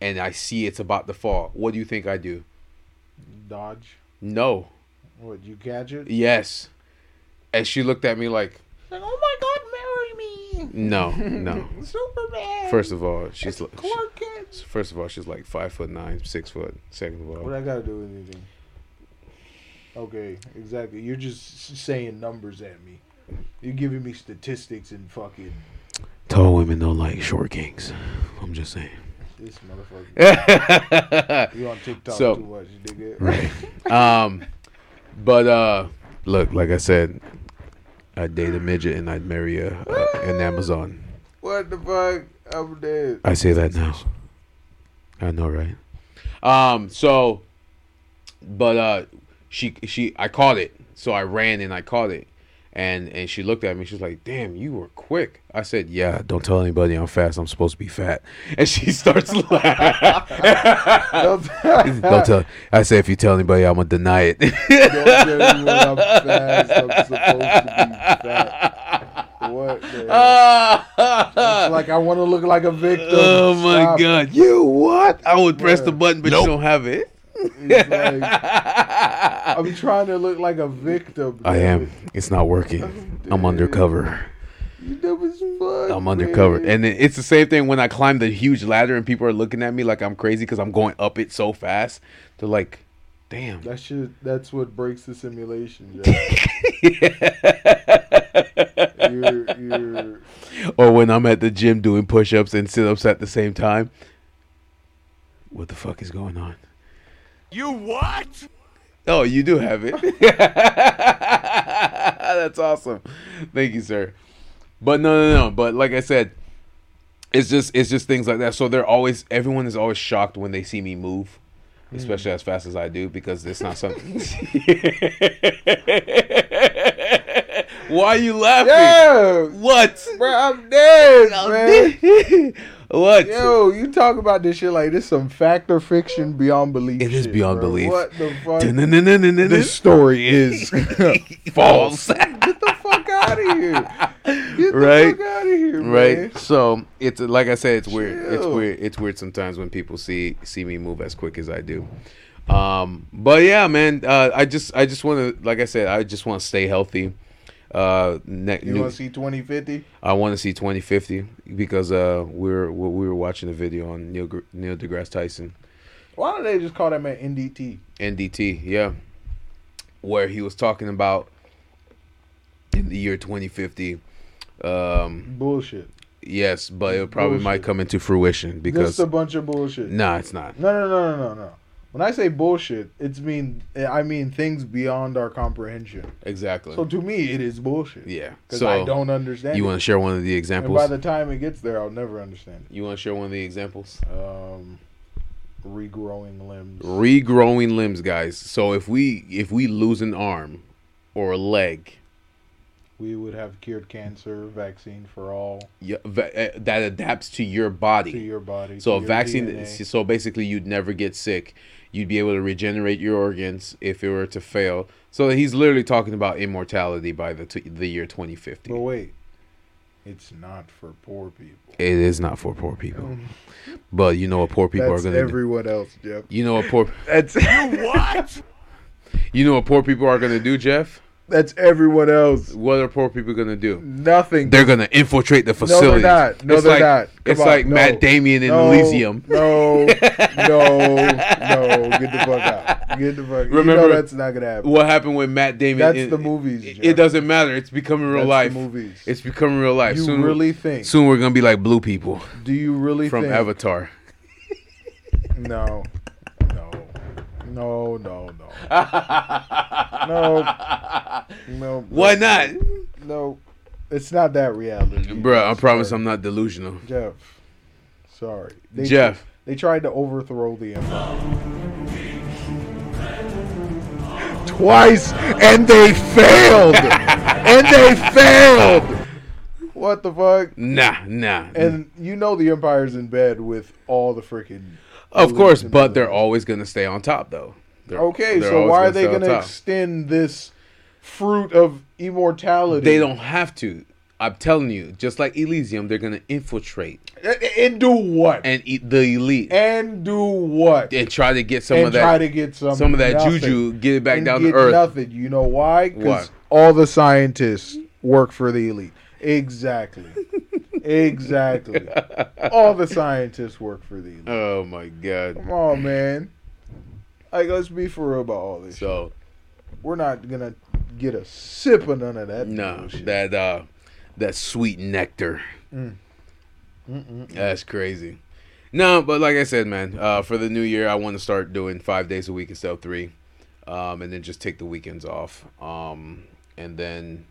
and I see it's about to fall. What do you think I do? Dodge. No. What you gadget? Yes. And she looked at me like, Like, oh my God, marry me. no, no. Superman. First of all, she's like, Clark Kent. first of all, she's like five foot nine, six foot. Second of all, What I gotta do with anything? Okay, exactly. You're just saying numbers at me. You're giving me statistics and fucking Tall women don't like short kings. I'm just saying. this motherfucker. You on TikTok So- too much, nigga. Um, but uh, look, like I said, I'd date a midget and I'd marry a, uh, an Amazon. What the fuck? I'm dead. I say that now. I know, right? Um. So, but uh, she she I caught it. So I ran and I caught it, and and she looked at me. She's like, "Damn, you were quick." I said, "Yeah, don't tell anybody I'm fast. I'm supposed to be fat." And she starts laughing. Don't, don't tell. I say, if you tell anybody, I'm gonna deny it. Don't tell me I'm fast. I'm supposed to be fat. What? Man? It's like I want to look like a victim. oh my Stop. god, you what? I would press the button, but you don't have it. Like, I'm trying to look like a victim. I am. It's not working. Oh, I'm undercover. it. You dumb as fuck. I'm undercover, man. and it's the same thing when I climb the huge ladder and people are looking at me like I'm crazy because I'm going up it so fast. They're like, "Damn." that shit. That's what breaks the simulation. Jeff. you're, you're. or when I'm at the gym doing push-ups and sit-ups at the same time. What the fuck is going on? You what? Oh, you do have it. That's awesome. Thank you, sir. But no, no, no. But like I said, it's just it's just things like that. So they're always everyone is always shocked when they see me move, hmm. especially as fast as I do because it's not something. Why are you laughing? Yeah, What? bro, I'm dead, I'm man. dead. What? Yo, you talk about this shit like this some fact or fiction beyond belief. It is shit, beyond bro. belief. What the fuck? This story is False. Get the fuck out of here. Get the Right? fuck out of here, right man. so it's like i said it's weird it's weird it's weird sometimes when people see see me move as quick as i do um but yeah man uh i just i just want to like i said i just want to stay healthy uh ne- You want to see 2050? i want to see 2050 because uh we were we were watching a video on neil neil degrasse tyson Why don't they just call that man NDT? ndt yeah where he was talking about in the year 2050 um Bullshit. yes but it probably might come into fruition because Just a bunch of bullshit. Nah, it's not. No, no, no, no, no, no. When I say bullshit, it's mean I mean things beyond our comprehension. Exactly. So to me, it is bullshit. yeah. Because So I don't understand. you want to share one of the examples? and by the time it gets there, I'll never understand It. you want to share one of the examples? Um, regrowing limbs. Regrowing limbs, guys. So if we if we lose an arm or a leg, we would have cured cancer, vaccine for all yeah, va- uh, that adapts to your body. to your body. So to a your vaccine. DNA. So basically, you'd never get sick. You'd be able to regenerate your organs if it were to fail. So he's literally talking about immortality by the t- the year 2050. But wait, it's not for poor people. It is not for poor people, um, but you know what poor people That's are gonna do. everyone else, Jeff. You know what poor That's What? you know what poor people are gonna do, Jeff. That's everyone else. What are poor people gonna do? Nothing. They're gonna infiltrate the facility. no, they're not. No, it's they're like, not. Come It's on, like no. Matt Damon in no, Elysium. No, no, no. Get the fuck out. Get the fuck. Out. You Remember- know that's not gonna happen. What happened with Matt Damon? That's in- the movies. It, it doesn't matter. It's becoming real That's life. Movies. It's becoming real life. you soon, really think? soon we're gonna be like blue people do you really from think? Avatar. No, no, no, no, no, no. Why not, No, it's not that reality, Bruh, I promise Sorry. I'm not delusional. Jeff. Sorry, they, Jeff. They tried to overthrow the empire twice, and they failed. and they failed. What the fuck? Nah, nah. And you know the empire's in bed with all the freaking. Of course, but they're always gonna stay on top, though. They're- Okay, they're so why are they going to extend this fruit of immortality? They don't have to. I'm telling you, just like Elysium, they're gonna infiltrate And, and do what? And, eat the elite and do what? and try to get some and of that try to get some some of that nothing. juju, get it back And down to earth. Nothing. You know why? Why? Because all the scientists work for the elite. Exactly. exactly. All the scientists work for the elite. Oh my god! Come on, man. Like, let's be for real about all this. So We're not gonna get a sip of none of that. no, that uh, that sweet nectar. Mm. That's crazy. No, but like I said, man, uh, for the new year, I want to start doing five days a week instead of three, um, and then just take the weekends off, um, and then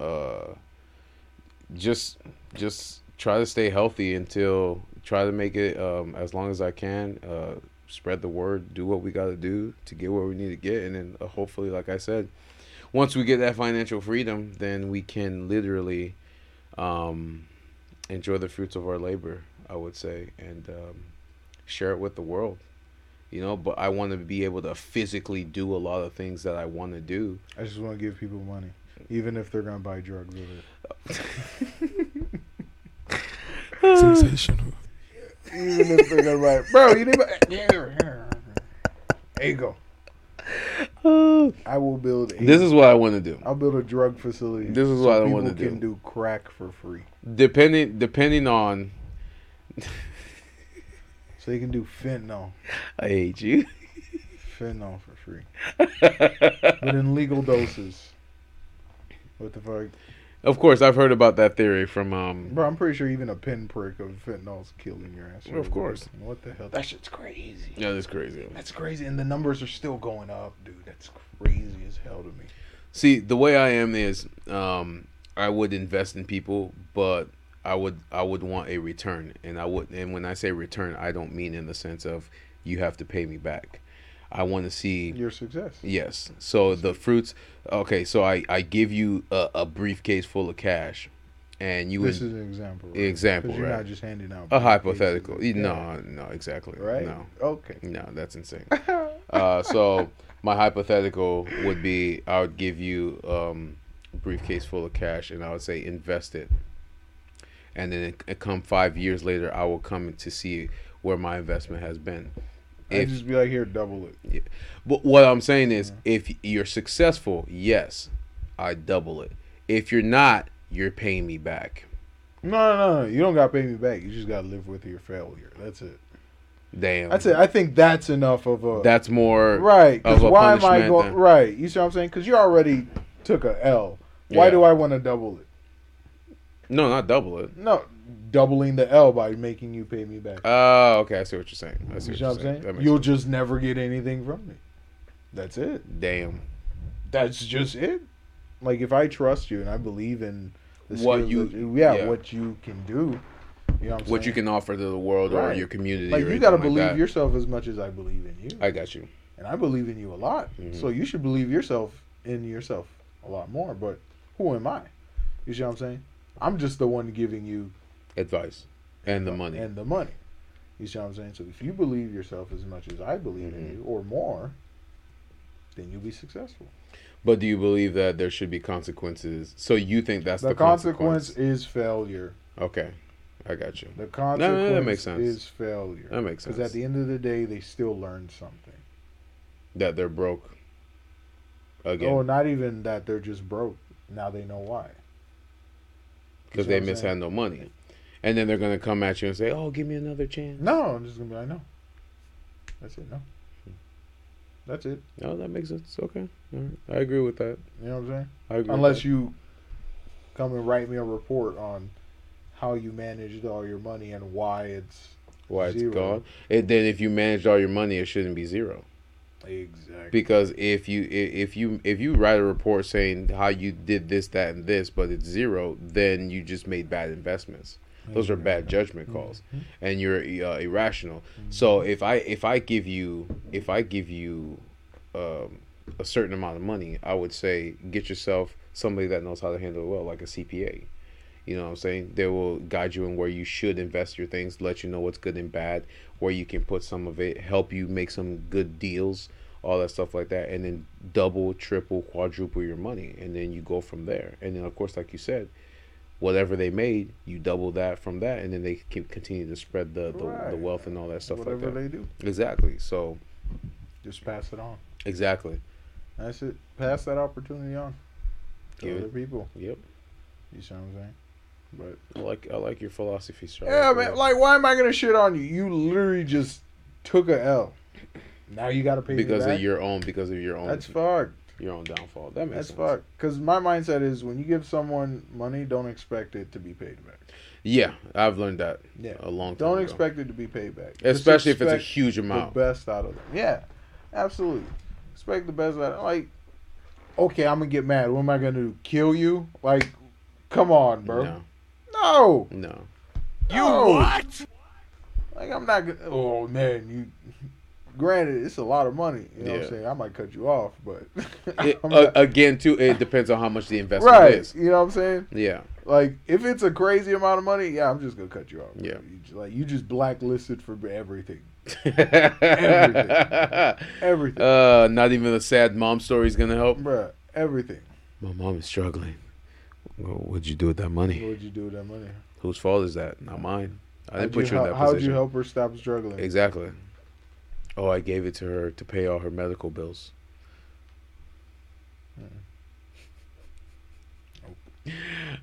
uh, just just try to stay healthy until try to make it um, as long as I can. Uh, spread the word, do what we got to do to get where we need to get, and then uh, hopefully, like I said, once we get that financial freedom, then we can literally um, enjoy the fruits of our labor. I would say, and um, share it with the world. You know, but I want to be able to physically do a lot of things that I want to do. I just want to give people money, even if they're gonna buy drugs with it. Sensational. Even if they're gonna buy, bro, you need. Buy, there you go. Oh. I will build. A, This is what I want to do. I'll build a drug facility. This is what I wanna do. can do. do crack for free, Depending depending on, so you can do fentanyl, I hate you. fentanyl for free, but in legal doses. What the fuck, Of course, I've heard about that theory from um. bro? I'm pretty sure even a pinprick of fentanyl's killing your ass. Of course. What the hell? That shit's crazy. Yeah, that's crazy. That's crazy, and the numbers are still going up, dude. That's crazy as hell to me. See, the way I am is, um, I would invest in people, but I would I would want a return, and I would, and when I say return, I don't mean in the sense of you have to pay me back. I want to see Your success. Yes. So the fruits. Okay. So I I give you a, a briefcase full of cash, and you this would is an example. Right? Example, you're right. not just handing out a hypothetical. Yeah. No, no, exactly. Right. No, Okay. no, that's insane. uh, so my hypothetical would be I would give you um, a briefcase full of cash, and I would say invest it. And then it, it come five years later, I will come to see where my investment has been. I If just be like, here, double it. But what I'm saying is, if you're successful, yes, I double it. If you're not, you're paying me back. No, no, no. You don't got to pay me back. You just got to live with your failure. That's it. Damn. That's it. I think that's enough of a That's more right. of Because a why am I going right? You see what I'm saying? Because you already took a L. Why Yeah. do I want to double it? No, not double it. No, doubling the L by making you pay me back. Oh, okay. I see what you're saying. I see you what you're saying. saying? You'll just never get anything from me. That's it. Damn. That's just it. Like if I trust you and I believe in What you- that- yeah, yeah. what you can do. You know what, I'm What you can offer to the world or your community. like you got to believe like yourself as much as I believe in you. I got you. and I believe in you a lot. Mhm. So you should believe yourself in yourself a lot more. But who am I? You see what I'm saying? I'm just the one giving you Advice and the money. and the money. You see what I'm saying? So if you believe yourself as much as I believe in Mhm. you, or more, then you'll be successful. but do you believe that there should be consequences? So you think that's the the, consequence is failure. Okay, I got you. The consequence that makes sense. is failure. That makes sense. Because at the end of the day, they still learn something. that they're broke. Again, Or not even that they're just broke. Now they know why. because they what I'm saying? mishandle money, and then they're gonna come at you and say, "Oh, give me another chance." No, I'm just gonna be like, no. That's it. No. That's it. No, that makes sense. Okay, right. I agree with that. You know what I'm saying? I agree. Unless you come and write me a report on how you managed all your money and why it's why it's zero. gone. It, then if you managed all your money, it shouldn't be zero. exactly. Because if you if you if you write a report saying how you did this, that, and this, but it's zero, then you just made bad investments. Those are bad judgment calls, and you're uh, irrational. So if I if I give you if I give you um, a certain amount of money, I would say get yourself somebody that knows how to handle it well, like a CPA. You know what I'm saying? They will guide you in where you should invest your things, let you know what's good and bad, where you can put some of it, help you make some good deals, all that stuff like that, and then double, triple, quadruple your money, and then you go from there. And then of course, like you said, whatever they made, you double that from that, and then they can continue to spread the the, the wealth and all that stuff Whatever like that. they do, Exactly. So just pass it on. exactly. That's it. Pass that opportunity on to Give other it- people. Yep. You see what I'm saying? But I like I like your philosophy, Charlie. yeah, man. Like, why am I gonna shit on you? You literally just took a L. Now you gotta pay because of your own because of your own That's fucked. Your own downfall. That makes That's sense. fucked. Because my mindset is when you give someone money, don't expect it to be paid back. Yeah, I've learned that Yeah. a long time. Ago. Don't ago. expect it to be paid back. Especially if it's a expect huge the best out of them. Yeah, absolutely. Expect the best out of like. Okay, I'm gonna get mad. What am I gonna do? Kill you? Like, come on, bro. No, No. no. You No. what? Like I'm not gonna. Oh man, you. Granted, it's a lot of money. You know what I'm saying? I might cut you off, but It, I'm uh, again, too, it depends on how much the investment right. is. You know what I'm saying? Yeah, Like if it's a crazy amount of money, yeah, I'm just gonna cut you off. Yeah. You, ju- like you just blacklisted for everything. Everything. Everything, Uh, not even a sad mom story is gonna help. bruh. Everything. My mom is struggling. What'd you do with that money? What would you do with that money? Whose fault is that? Not mine. I didn't How'd put you, you in how- that how'd position. you help her stop struggling? Exactly. Oh, I gave it to her to pay all her medical bills.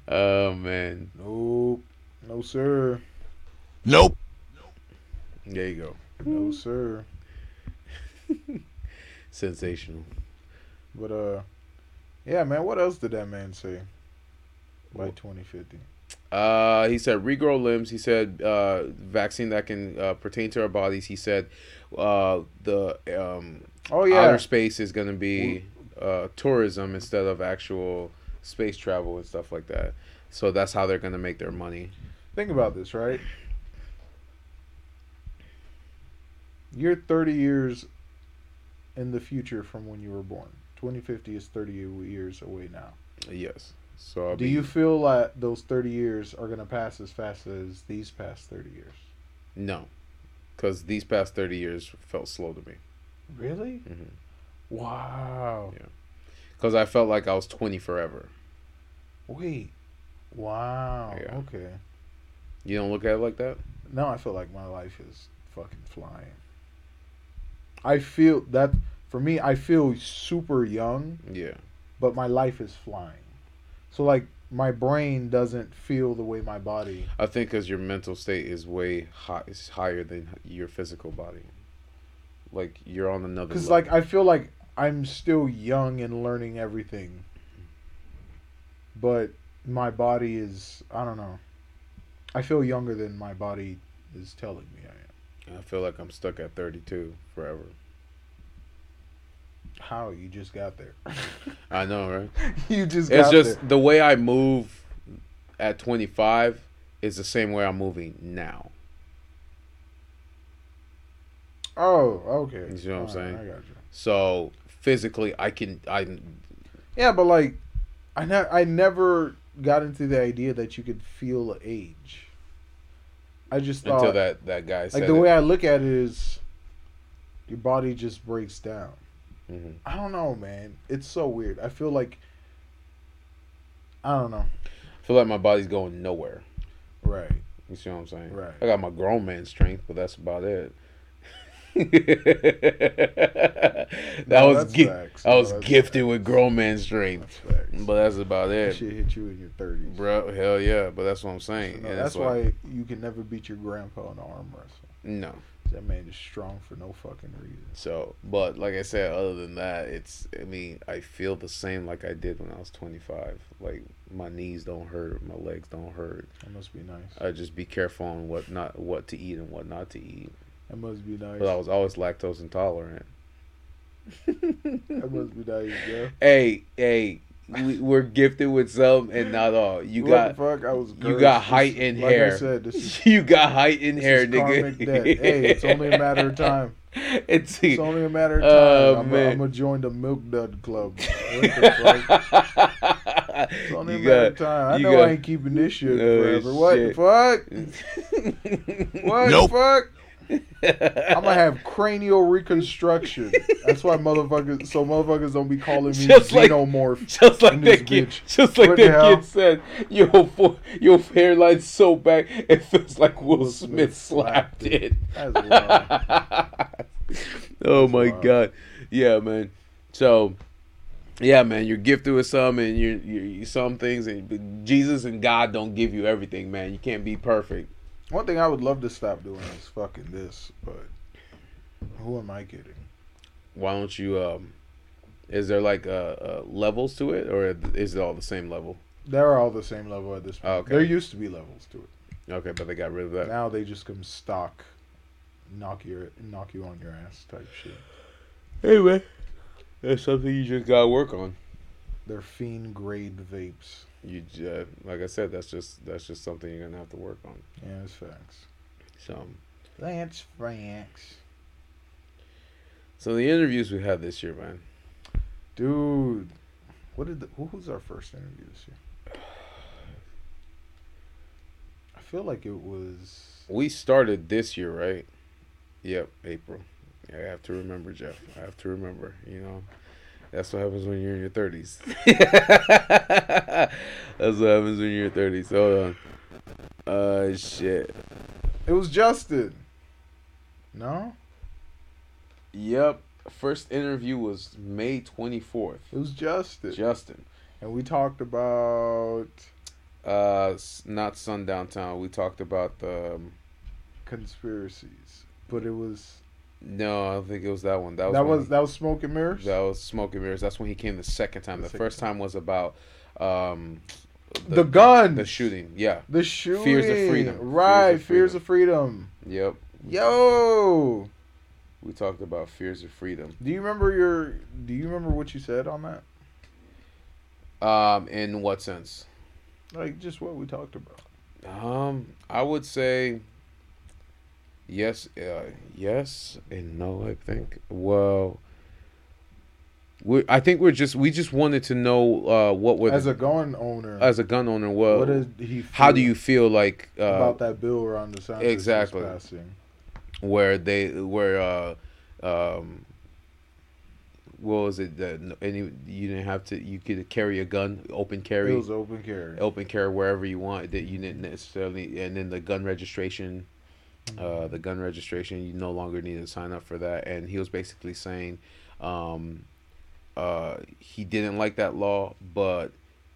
Oh man, Nope. No sir. Nope. there you go. No sir. Sensational. But uh, yeah, man. What else did that man say? By 2050. Uh, he said regrow limbs. He said uh, vaccine that can uh, pertain to our bodies. He said uh, the um, Oh yeah. outer space is going to be uh, tourism instead of actual space travel and stuff like that. So that's how they're going to make their money. Think about this, right? You're 30 years in the future from when you were born. 2050 is 30 years away now. Yes. So I'll Do be- you feel like those 30 years are going to pass as fast as these past 30 years? No, because these past thirty years felt slow to me. Really? Mhm. Wow. Yeah. Because I felt like I was twenty forever. Wait. Wow. Yeah. Okay. You don't look at it like that. Now I feel like my life is fucking flying. I feel that for me, I feel super young, Yeah. but my life is flying. So like my brain doesn't feel the way my body. I think because your mental state is way high, is higher than your physical body. Like you're on another. Because like I feel like I'm still young and learning everything, but my body is I don't know. I feel younger than my body is telling me I am. I feel like I'm stuck at 32 forever. How you just got there? I know, right? you just It's just there. the way I move at 25 is the same way I'm moving now. Oh, okay. You see what I'm Alright, saying? I got you. So physically, I can. I Yeah, but like, I ne- I never got into the idea that you could feel age. I just thought until that that guy said like the it. way I look at it is, your body just breaks down. Mhm. I don't know, man. It's so weird. I feel like I don't know. I feel like my body's going nowhere. Right. You see what I'm saying? Right. I got my grown man strength, but that's about it. that No, was that's gi- facts. I was that's gifted with grown man strength, That's facts. but that's about that it, shit hit you in your thirties. bro. Hell yeah, but that's what I'm saying. No, and that's it's like, why you can never beat your grandpa in arm wrestle. no. That man is strong for no fucking reason. So, but like I said, other than that, it's. I mean, I feel the same like I did when I was 25. Like my knees don't hurt, my legs don't hurt. That must be nice. I just be careful on what not what to eat and what not to eat. That must be nice. But I was always lactose intolerant. That must be nice, yeah. Hey, hey, we, we're gifted with some and not all. You what got the fuck? I was. you got height and like hair. I said, this is, you got height and hair, is nigga. debt. Hey, it's only a matter of time. It's, It's only a matter of oh, time. Oh, I'm man. gonna join the Milk Dud Club. What the fuck? It's only you a matter got of time. I you know got- I ain't keeping this shit Oh, forever. What the fuck? What Nope. the fuck? I'm gonna have cranial reconstruction. That's why motherfuckers. So motherfuckers don't be calling me Just like- Just like that kid, bitch. just like What that kid said, your your hairline's so back, it feels like Will, Will Smith, Smith slapped it. That's oh my wild. god, yeah, man. So, yeah, man, you're gifted with some, and you're, you're some things, and Jesus and God don't give you everything, man. You can't be perfect. One thing I would love to stop doing is fucking this, but who am I kidding? Why don't you? um Is there like uh, uh levels to it, or is it all the same level? They're all the same level at this point. Oh, okay. There used to be levels to it. Okay, but they got rid of that. Now they just come stock, knock your knock you on your ass type shit. Anyway, that's something you just gotta work on. They're fiend grade vapes. You uh, like I said, that's just that's just something you're gonna have to work on. Yeah, that's facts. So, That's facts. so the interviews we had this year, man. Dude, what did the, who was our first interview this year? I feel like it was. We started this year, right? Yep, April. I have to remember, Jeff. I have to remember. You know, that's what happens when you're in your thirties. that's what happens when you're in your thirties. Hold on. Uh, shit. It was Justin. No, Yep. First interview was May twenty fourth. it was Justin. Justin. and we talked about Uh, not Sundown Town. We talked about the. Um, conspiracies, but it was no, I don't think it was that one. That was that was that was smoke and mirrors. That was Smoke and Mirrors. That's when he came the second time. The The, second first time was about um, The gun. the shooting. Yeah. The shooting. Fears of freedom. Right, Fears of fears of freedom. Yep. Yo, We talked about fears of freedom. do you remember your? Do you remember what you said on that? Um, in what sense? Like just what we talked about. Um, I would say yes, uh, yes, and no. I think. Well, we I think we're just we just wanted to know uh, what were As the- a gun owner, as a gun owner. What did he? How do you feel like uh, about that bill around the DeSantis exactly. passing? where they where uh um what was it that any you didn't have to you could carry a gun open carry It was open carry. open carry wherever you want that you didn't necessarily and then the gun registration uh the gun registration you no longer need to sign up for that and he was basically saying um uh he didn't like that law but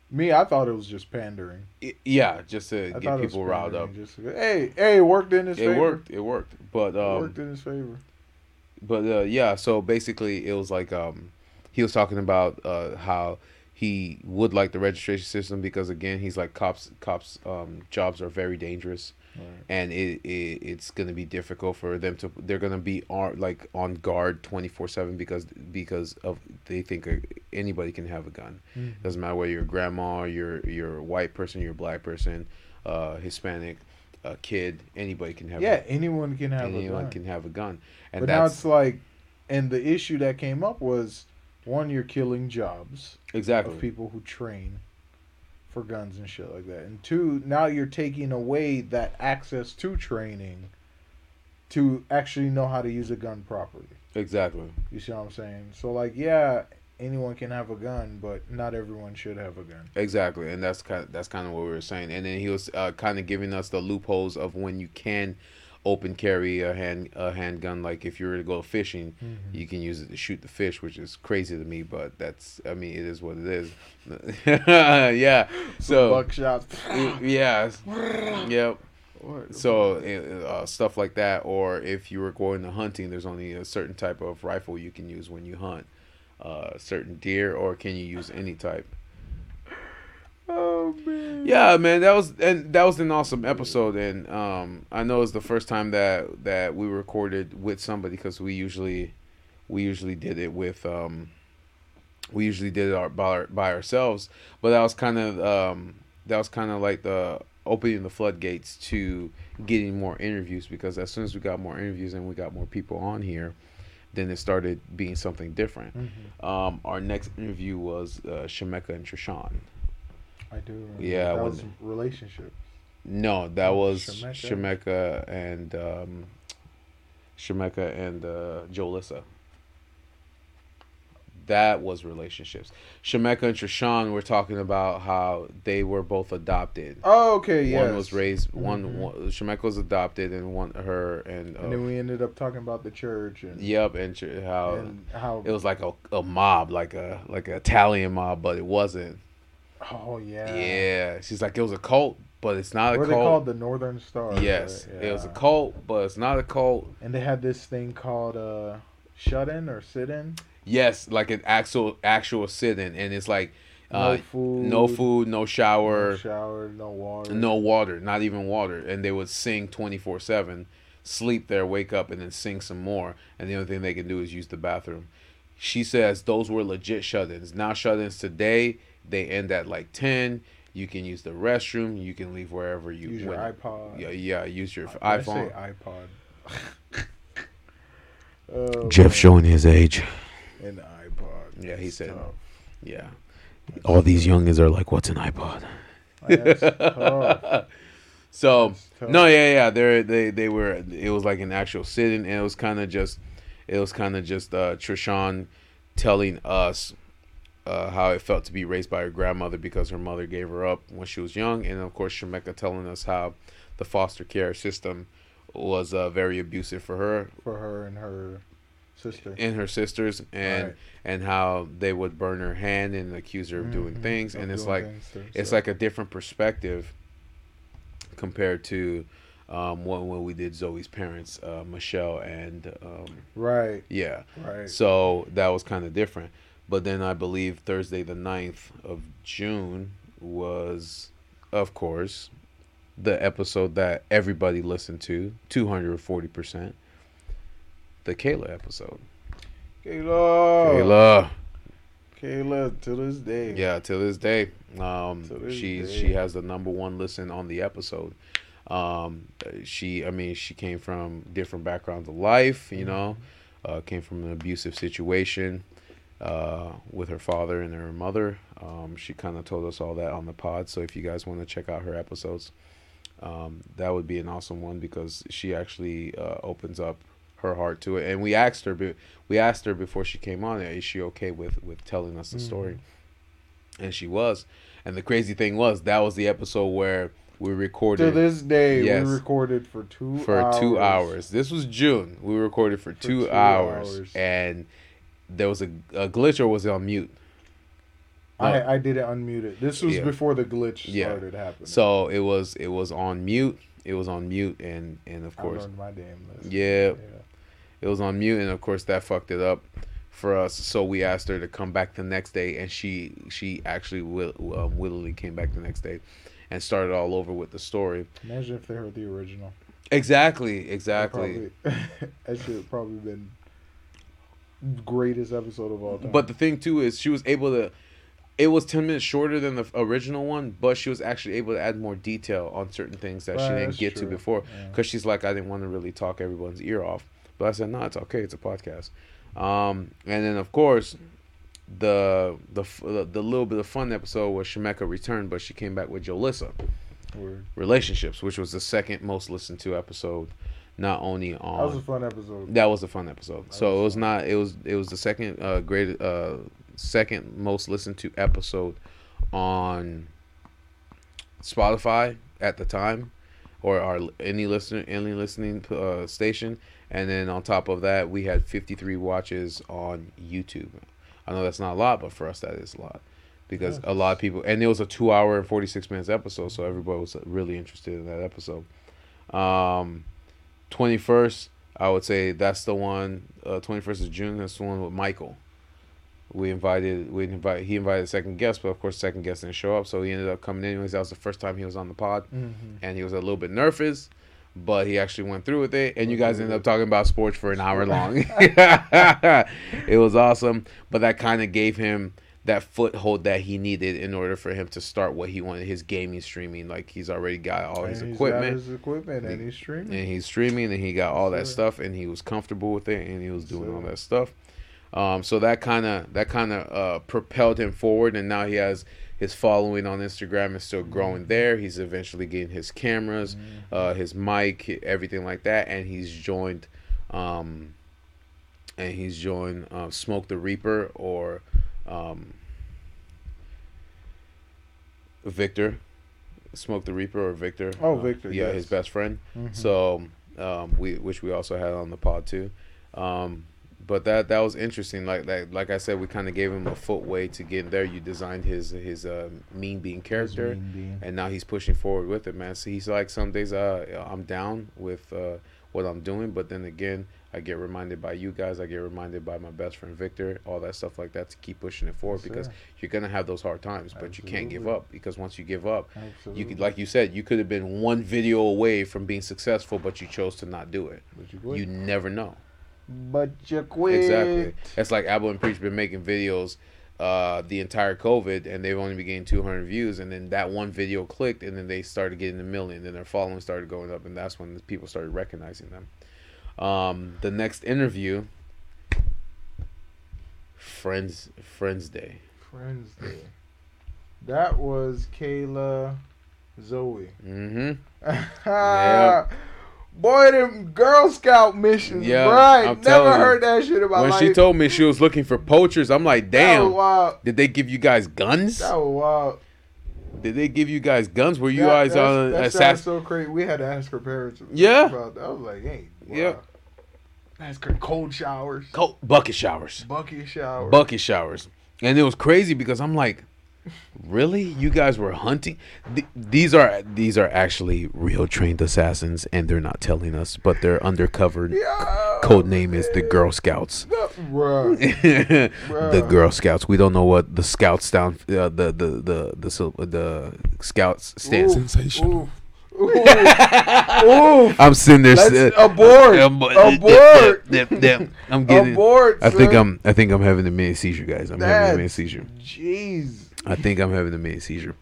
Me, I thought it was just pandering. i yeah just to I get people riled up Just, hey, hey, it worked in his it favor. worked it worked but It um worked in his favor. but uh, yeah, so basically it was like um, he was talking about uh, how he would like the registration system because again he's like cops cops um, jobs are very dangerous Right. and it, it it's gonna be difficult for them to they're gonna be on like on guard twenty four seven because because of they think anybody can have a gun Mhm. doesn't matter whether you're grandma you're you're a white person you're a black person uh, Hispanic a kid anybody can have Yeah, a, anyone can have a anyone gun. can have a gun and but now it's like, and the issue that came up was, one, you're killing jobs exactly of people who train for guns and shit like that, and two, now you're taking away that access to training to actually know how to use a gun properly. exactly You see what I'm saying? So like, yeah, anyone can have a gun, but not everyone should have a gun. Exactly, and that's kind of, that's kind of what we were saying. And then he was uh, kind of giving us the loopholes of when you can open carry a hand a handgun. Like if you were to go fishing, you can use it to shoot the fish, which is crazy to me. But that's I mean it is what it is. yeah. So buckshot. yeah, yep. So uh, stuff like that, or if you were going to hunting, there's only a certain type of rifle you can use when you hunt. Uh, certain deer, or can you use any type? Oh man. Yeah, man, that was and that was an awesome episode, and um, I know it's the first time that that we recorded with somebody because we usually we usually did it with um, we usually did it our, by, our, by ourselves, but that was kind of um, that was kind of like the opening the floodgates to getting more interviews because as soon as we got more interviews and we got more people on here, then it started being something different. Mhm. Um, our next interview was uh, Shemeka and Trishan. I do. remember. Yeah, that was relationship. No, that was Shemeka? Shemeka and um, Shemeka and uh, Jolissa. That was relationships. Shemeka and Trishan were talking about how they were both adopted. Oh, okay, yeah. One was raised. One, Mhm. one Shemeka was adopted, and one her and, uh, and then we ended up talking about the church and yep, and how and how it was like a, a mob, like a like an Italian mob, but it wasn't. Oh yeah Yeah, she's like it was a cult, but it's not a what they cult. called the Northern Star Yes, right? it was a cult, but it's not a cult. and they had this thing called uh shut in or sit in Yes, like an actual actual sit-in, and it's like no uh, food no food, no no shower, shower no water no water, not even water, and they would sing twenty four seven, sleep there, wake up, and then sing some more, and the only thing they can do is use the bathroom. She says those were legit shut-ins. Now shut-ins today they end at like ten. You can use the restroom. You can leave wherever you use your when- iPod Yeah, yeah. Use your I iPhone. say iPod oh, Jeff man. showing his age. an iPod Yeah, he said- tough. Yeah. All these youngins are like, "What's an iPod?" That's tough. So no, yeah, yeah, they they they were. It was like an actual sitting, and it was kind of just, it was kind of just uh, Trishan telling us uh, how it felt to be raised by her grandmother because her mother gave her up when she was young, and of course Shemeka telling us how the foster care system was uh, very abusive for her for her and her sister and her sisters, and Right. and how they would burn her hand and accuse her of doing Mhm. things, Of and it's like things to it's herself. like a different perspective compared to um, when when we did Zoe's parents, uh, Michelle and um, right yeah. right So that was kind of different. But then I believe Thursday the 9th of June was, of course, the episode that everybody listened to, 240%. The Kayla episode. Kayla Kayla. Kayla to this day Yeah, to this day, um, To this she's day. she has the number one listen on the episode. Um, she, I mean, she came from different backgrounds of life. You know, uh, came from an abusive situation, uh, with her father and her mother. Um, she kind of told us all that on the pod. So if you guys want to check out her episodes, um, that would be an awesome one because she actually uh, opens up her heart to it. And we asked her, we asked her before she came on, is she okay with with telling us the story? And she was. And the crazy thing was that was the episode where we recorded To this day, Yes. we recorded for two for hours. two hours. This was June. We recorded for, two, two hours, hours. and there was a, a glitch or was it on mute? I, I did it unmuted. This was Yeah. before the glitch Yeah. started happening. So it was it was on mute. It was on mute, and and of course my damn lesson. Yeah. it was on mute, and of course that fucked it up for us. So we asked her to come back the next day, and she she actually will, um, willingly came back the next day, and started all over with the story. Imagine if they heard the original. Exactly, exactly. Probably, that should have probably been greatest episode of all time. But the thing too is she was able to. It was ten minutes shorter than the original one, but she was actually able to add more detail on certain things that she didn't get to true. before. Yeah. Because she's like, I didn't want to really talk everyone's ear off, but I said, no, it's okay. It's a podcast. Um, and then of course, the the the, the little bit of fun episode was Shemeka returned, but she came back with Jolissa Word. relationships, which was the second most listened to episode, not only that on was a fun episode. that was a fun episode. That so it was not. It was. It was the second uh, great. Uh, second most listened to episode on Spotify at the time, or our any listener any listening uh, station. And then on top of that, we had 53 watches on YouTube. I know that's not a lot, but for us that is a lot because a lot of people. And it was a two hour and 46 minutes episode, so everybody was really interested in that episode. Um, 21st, I would say that's the one. Uh, 21st of June. That's the one with Michael. We invited. We invite. He invited a second guest, but of course, second guest didn't show up, so he ended up coming anyways. That was the first time he was on the pod, Mhm. and he was a little bit nervous, but he actually went through with it. And you guys ended up talking about sports for an hour long. it was awesome, but that kind of gave him that foothold that he needed in order for him to start what he wanted his gaming streaming. Like he's already got all his And he's equipment. got his equipment, and he's streaming. and he's streaming and he got all that Sure. stuff and he was comfortable with it and he was doing all that stuff. Um, so that kind of that kind of uh, propelled him forward and now he has his following on instagram is still growing there. He's eventually getting his cameras uh, his mic everything like that. And he's joined um, and he's joined uh, smoke the reaper or um, victor smoke the reaper or victor Oh, Uh, Victor, yeah yes. his best friend Mhm. so, um, we which we also had on the pod too. Um, but that that was interesting. Like like like I said, we kind of gave him a footway to get there. You designed his his uh, mean being character, mean being. and now he's pushing forward with it, man. So he's like, some days uh, I'm down with uh, what I'm doing, but then again, I get reminded by you guys. I get reminded by my best friend Victor, all that stuff like that to keep pushing it forward because you're gonna have those hard times, but you can't give up because once you give up, Absolutely. you could, like you said, you could have been one video away from being successful, but you chose to not do it. But you quit. You never know. but you quit. Exactly. It's like Abel and Preach been making videos uh, the entire COVID, and they've only been getting 200 views, and then that one video clicked, and then they started getting a million, then their following started going up, and that's when the people started recognizing them. Um, the next interview, Friends Friends Day. Friends Day. That was Kayla Zoe. Mm-hmm. yeah. Boy, them Girl Scout missions, Yeah, right? I'm Never telling you. heard that shit about When life. she told me she was looking for poachers, I'm like, That was damn. wild. Did they give you guys guns? That was wild. Did they give you guys guns? Were you that, guys that's- on assassin? so crazy. We had to ask her parents. Yeah. About that. I was like, hey. Wow. Yeah. Ask her cold showers, Cold bucket showers. bucket showers. Bucket showers. And it was crazy because I'm like, really? You guys were hunting? Th- these are these are actually real trained assassins, and they're not telling us, but they're undercover yeah. code name is the Girl Scouts. Bruh. the Girl Scouts. We don't know what the Scouts down uh, the the the the sil- the Scouts stand. Ooh, Sensational. ooh, ooh, ooh. I'm sitting there. Let's uh, abort. um, Abort. I'm getting. Abort. I think son. I'm. I think I'm having a mini seizure, guys. I'm having a mini seizure. Jeez. I think I'm having a mini seizure.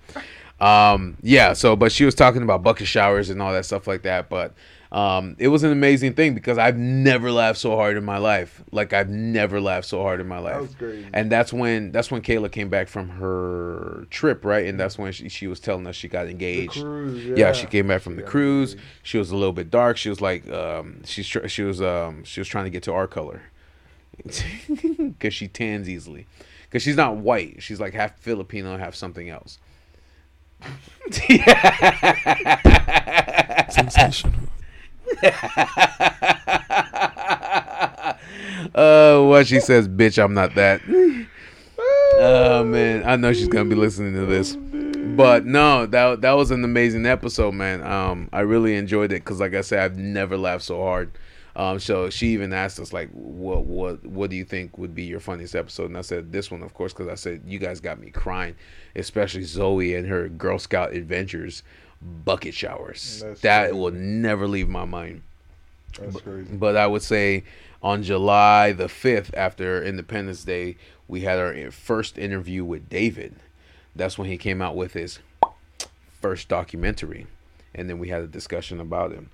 Um, yeah. So, but she was talking about bucket showers and all that stuff like that. But Um, it was an amazing thing because I've never laughed so hard in my life. Like I've never laughed so hard in my life. That was crazy. And that's when that's when Kayla came back from her trip, right? And that's when she, she was telling us she got The engaged. cruise, yeah. she came back from the got cruise. engaged. She was a little bit dark. She was like, um, she's tr- she was um, she was trying to get to our color because she tans easily. Because she's not white. She's like half Filipino, half something else. Sensational. Oh, what she says, bitch, I'm not that. Oh man, I know she's gonna be listening to this. But no, that that was an amazing episode, man. Um, I really enjoyed it because, like I said, I've never laughed so hard. Um, so she even asked us like, what what what do you think would be your funniest episode? And I said this one, of course, because I said you guys got me crying, especially Zoe and her Girl Scout adventures, bucket showers. That's that crazy. will never leave my mind. That's crazy. But I would say on July the 5th, after Independence Day, we had our first interview with David. That's when he came out with his first documentary. And then we had a discussion about him.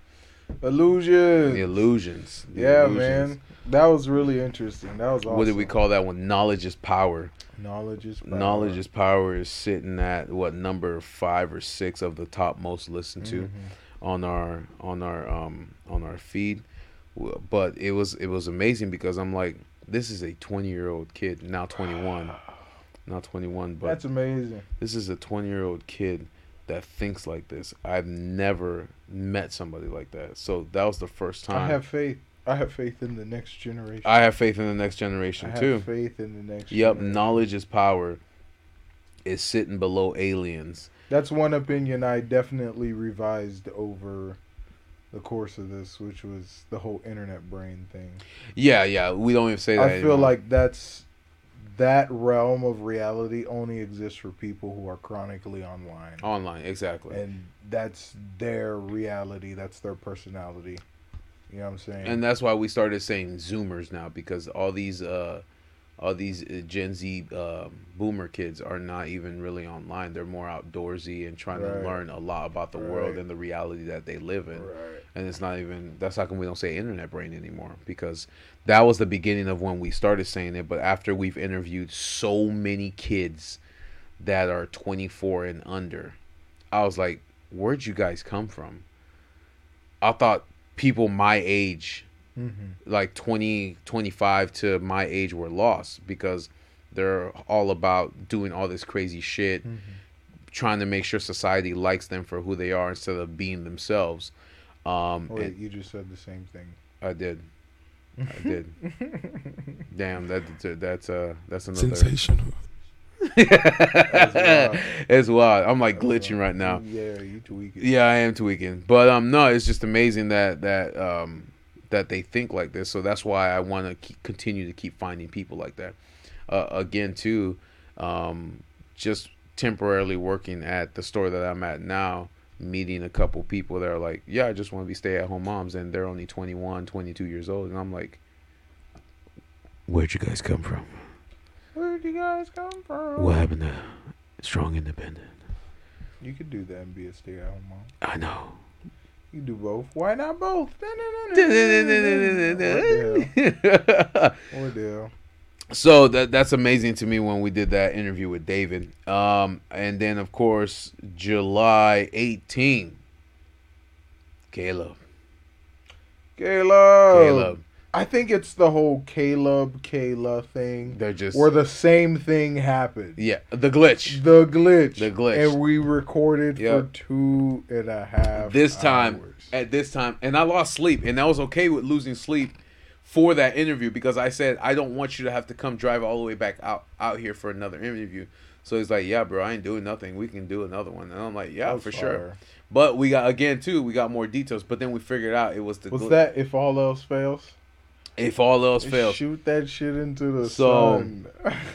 Illusion. The illusions. The yeah, illusions. man. That was really interesting. That was awesome. What did we call that one? Knowledge is power. Knowledge is power. Knowledge is power is sitting at what number five or six of the top most listened to Mm-hmm. on our on our um on our feed. But it was it was amazing because I'm like, this is a 20 year old kid now 21, not 21, but That's amazing. this is a 20 year old kid that thinks like this. I've never met somebody like that. So that was the first time. I have faith. I have faith in the next generation. I have faith in the next I generation have too. faith in the next. Yep, generation. knowledge is power. Is sitting below aliens. That's one opinion I definitely revised over the course of this, which was the whole internet brain thing. Yeah, yeah. We don't even say that. I feel anymore. like that's that realm of reality only exists for people who are chronically online. online, exactly. And, that's their reality, that's their personality. You know what I'm saying? And that's why we started saying Zoomers now because all these uh, all these uh, Gen Z uh, Boomer kids are not even really online. They're more outdoorsy and trying Right. to learn a lot about the world and the reality that they live in. right. And it's not even that's how come we don't say internet brain anymore because that was the beginning of when we started saying it. But after we've interviewed so many kids that are 24 and under, I was like, where'd you guys come from? I thought people my age, Mm-hmm. like 20, 25 to my age, were lost because they're all about doing all this crazy shit, Mm-hmm. trying to make sure society likes them for who they are instead of being themselves. Um, Wait, and you just said the same thing. I did. I did. Damn, that that's uh that's another. Sensational. wild. it's wild. I'm like glitching right now. Yeah, you tweaking. Yeah, I am tweaking, but um, no, it's just amazing that that um that they think like this. So that's why I want to continue to keep finding people like that. Uh, again, too, um, just temporarily working at the store that I'm at now, meeting a couple people that are like, yeah, I just want to be stay at home moms, and they're only 21, 22 years old, and I'm like, where'd you guys come from? Where'd you guys come from? What happened to strong independent? You could do that and be a stay-at-home mom. I know. You do both. Why not both? what the hell? so that that's amazing to me when we did that interview with David. Um, and then of course July 18. Caleb. Caleb. Caleb. I think it's the whole Caleb Kayla thing They're just where the same thing happened. yeah the glitch. The glitch. The glitch. And we recorded Yep. for two and a half. This time hours. at this time, and I lost sleep, and I was okay with losing sleep for that interview because I said I don't want you to have to come drive all the way back out out here for another interview. So he's like, "Yeah, bro, I ain't doing nothing. We can do another one." And I'm like, "Yeah, That was for sure." But we got again too. We got more details. But then we figured out it was the What's gl- that? If all else fails, If all else fails, shoot that shit into the So, sun.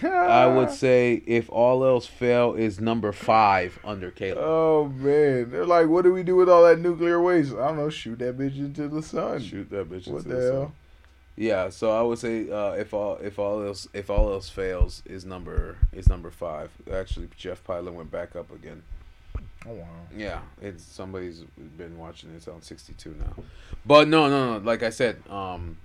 I would say if all else fail is number five under Caleb. Oh man, they're like, what do we do with all that nuclear waste? I don't know. Shoot that bitch into the sun. Shoot that bitch. What into the the sun. Yeah, so I would say uh, if all if all else if all else fails is number is number five. Actually, Jeff Pilot went back up again. Oh wow. Yeah, it's somebody's been watching it. It's on 62 now. But no, no, no. Like I said, um,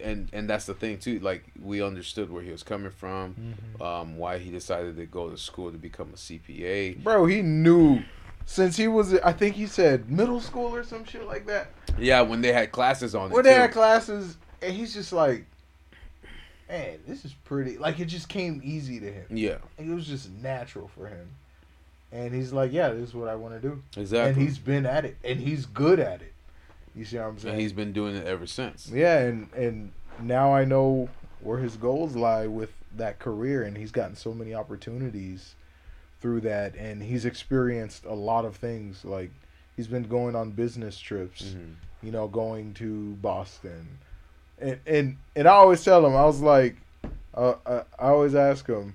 and and that's the thing too. Like we understood where he was coming from, Mm-hmm. um, why he decided to go to school to become a CPA. Bro, he knew since he was I think he said middle school or some shit like that. Yeah, when they had classes on it. When they too. had classes and he's just like Man, this is pretty like it just came easy to him. Yeah, It was just natural for him. And he's like, Yeah, this is what I want to do. exactly. And he's been at it. And he's good at it. You see what I'm saying? and he's been doing it ever since. Yeah, and and now I know where his goals lie with that career, and he's gotten so many opportunities through that, and he's experienced a lot of things. Like he's been going on business trips, Mhm. you know, going to Boston, and and and I always tell him, I was like, uh, I, I always ask him,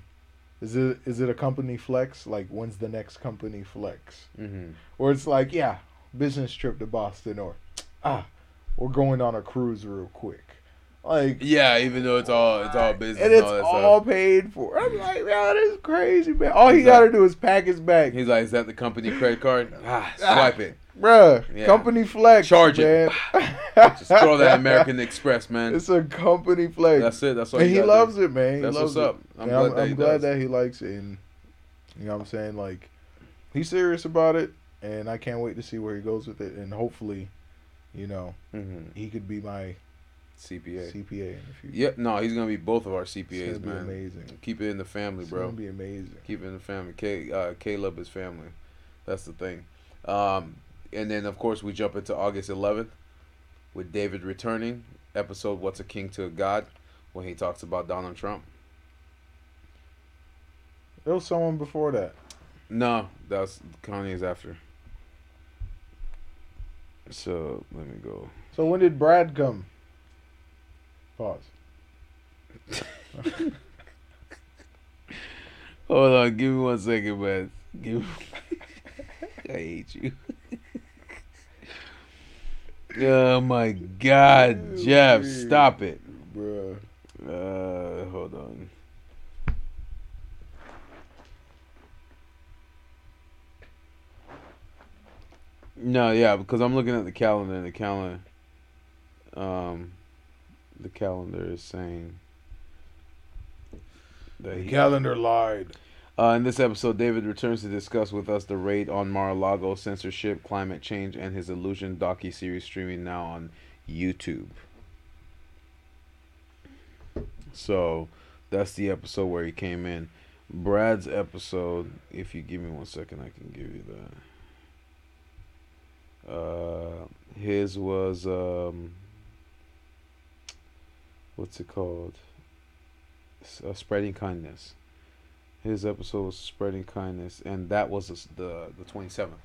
is it is it a company flex? Like when's the next company flex? Mhm. Or it's like, yeah, business trip to Boston, or ah, we're going on a cruise real quick. Like, Yeah, even though it's all it's all business and and, it's all that all stuff. paid for. I'm like, man, that is crazy, man. All he He's like- got to do is pack his bag, He's like, "Is that the company credit card? Ah, swipe it. bruh. Yeah. Company flex, Charge it. Just throw that American Express, man. It's a company flex. That's it. That's all. and he loves do. it, man. He That's loves what's it. up. I'm And glad I'm, that I'm he glad that he likes it, and you know what I'm saying. Like, he's serious about it, and I can't wait to see where he goes with it, and hopefully, you know, Mhm. he could be my CPA. CPA in the future. Yep. No, he's gonna be both of our It's CPAs, be man. amazing. Keep it in the family, It's bro. gonna be amazing. Keep it in the family. K, uh, Caleb is family. That's the thing. Um, and then of course we jump into August 11th with David returning episode "What's a King to a God" when he talks about Donald Trump. There was someone before that. No, that's Kanye's after. So let me go. So when did Brad come? Pause. Hold on, give me one second, man. Give me... I hate you. oh my God, Jeff, stop it. Bruh. Uh, hold on. No, yeah, because I'm looking at the calendar, and the calendar, um, the calendar is saying that The he, calendar lied. uh, in this episode, David returns to discuss with us the raid on Mar-a-Lago, censorship, climate change, and his Illusion docu-series streaming now on YouTube. So, that's the episode where he came in. Brad's episode, if you give me one second, I can give you that. Uh, his was um, what's it called? Uh, spreading kindness. His episode was spreading kindness, and that was the the twenty seventh,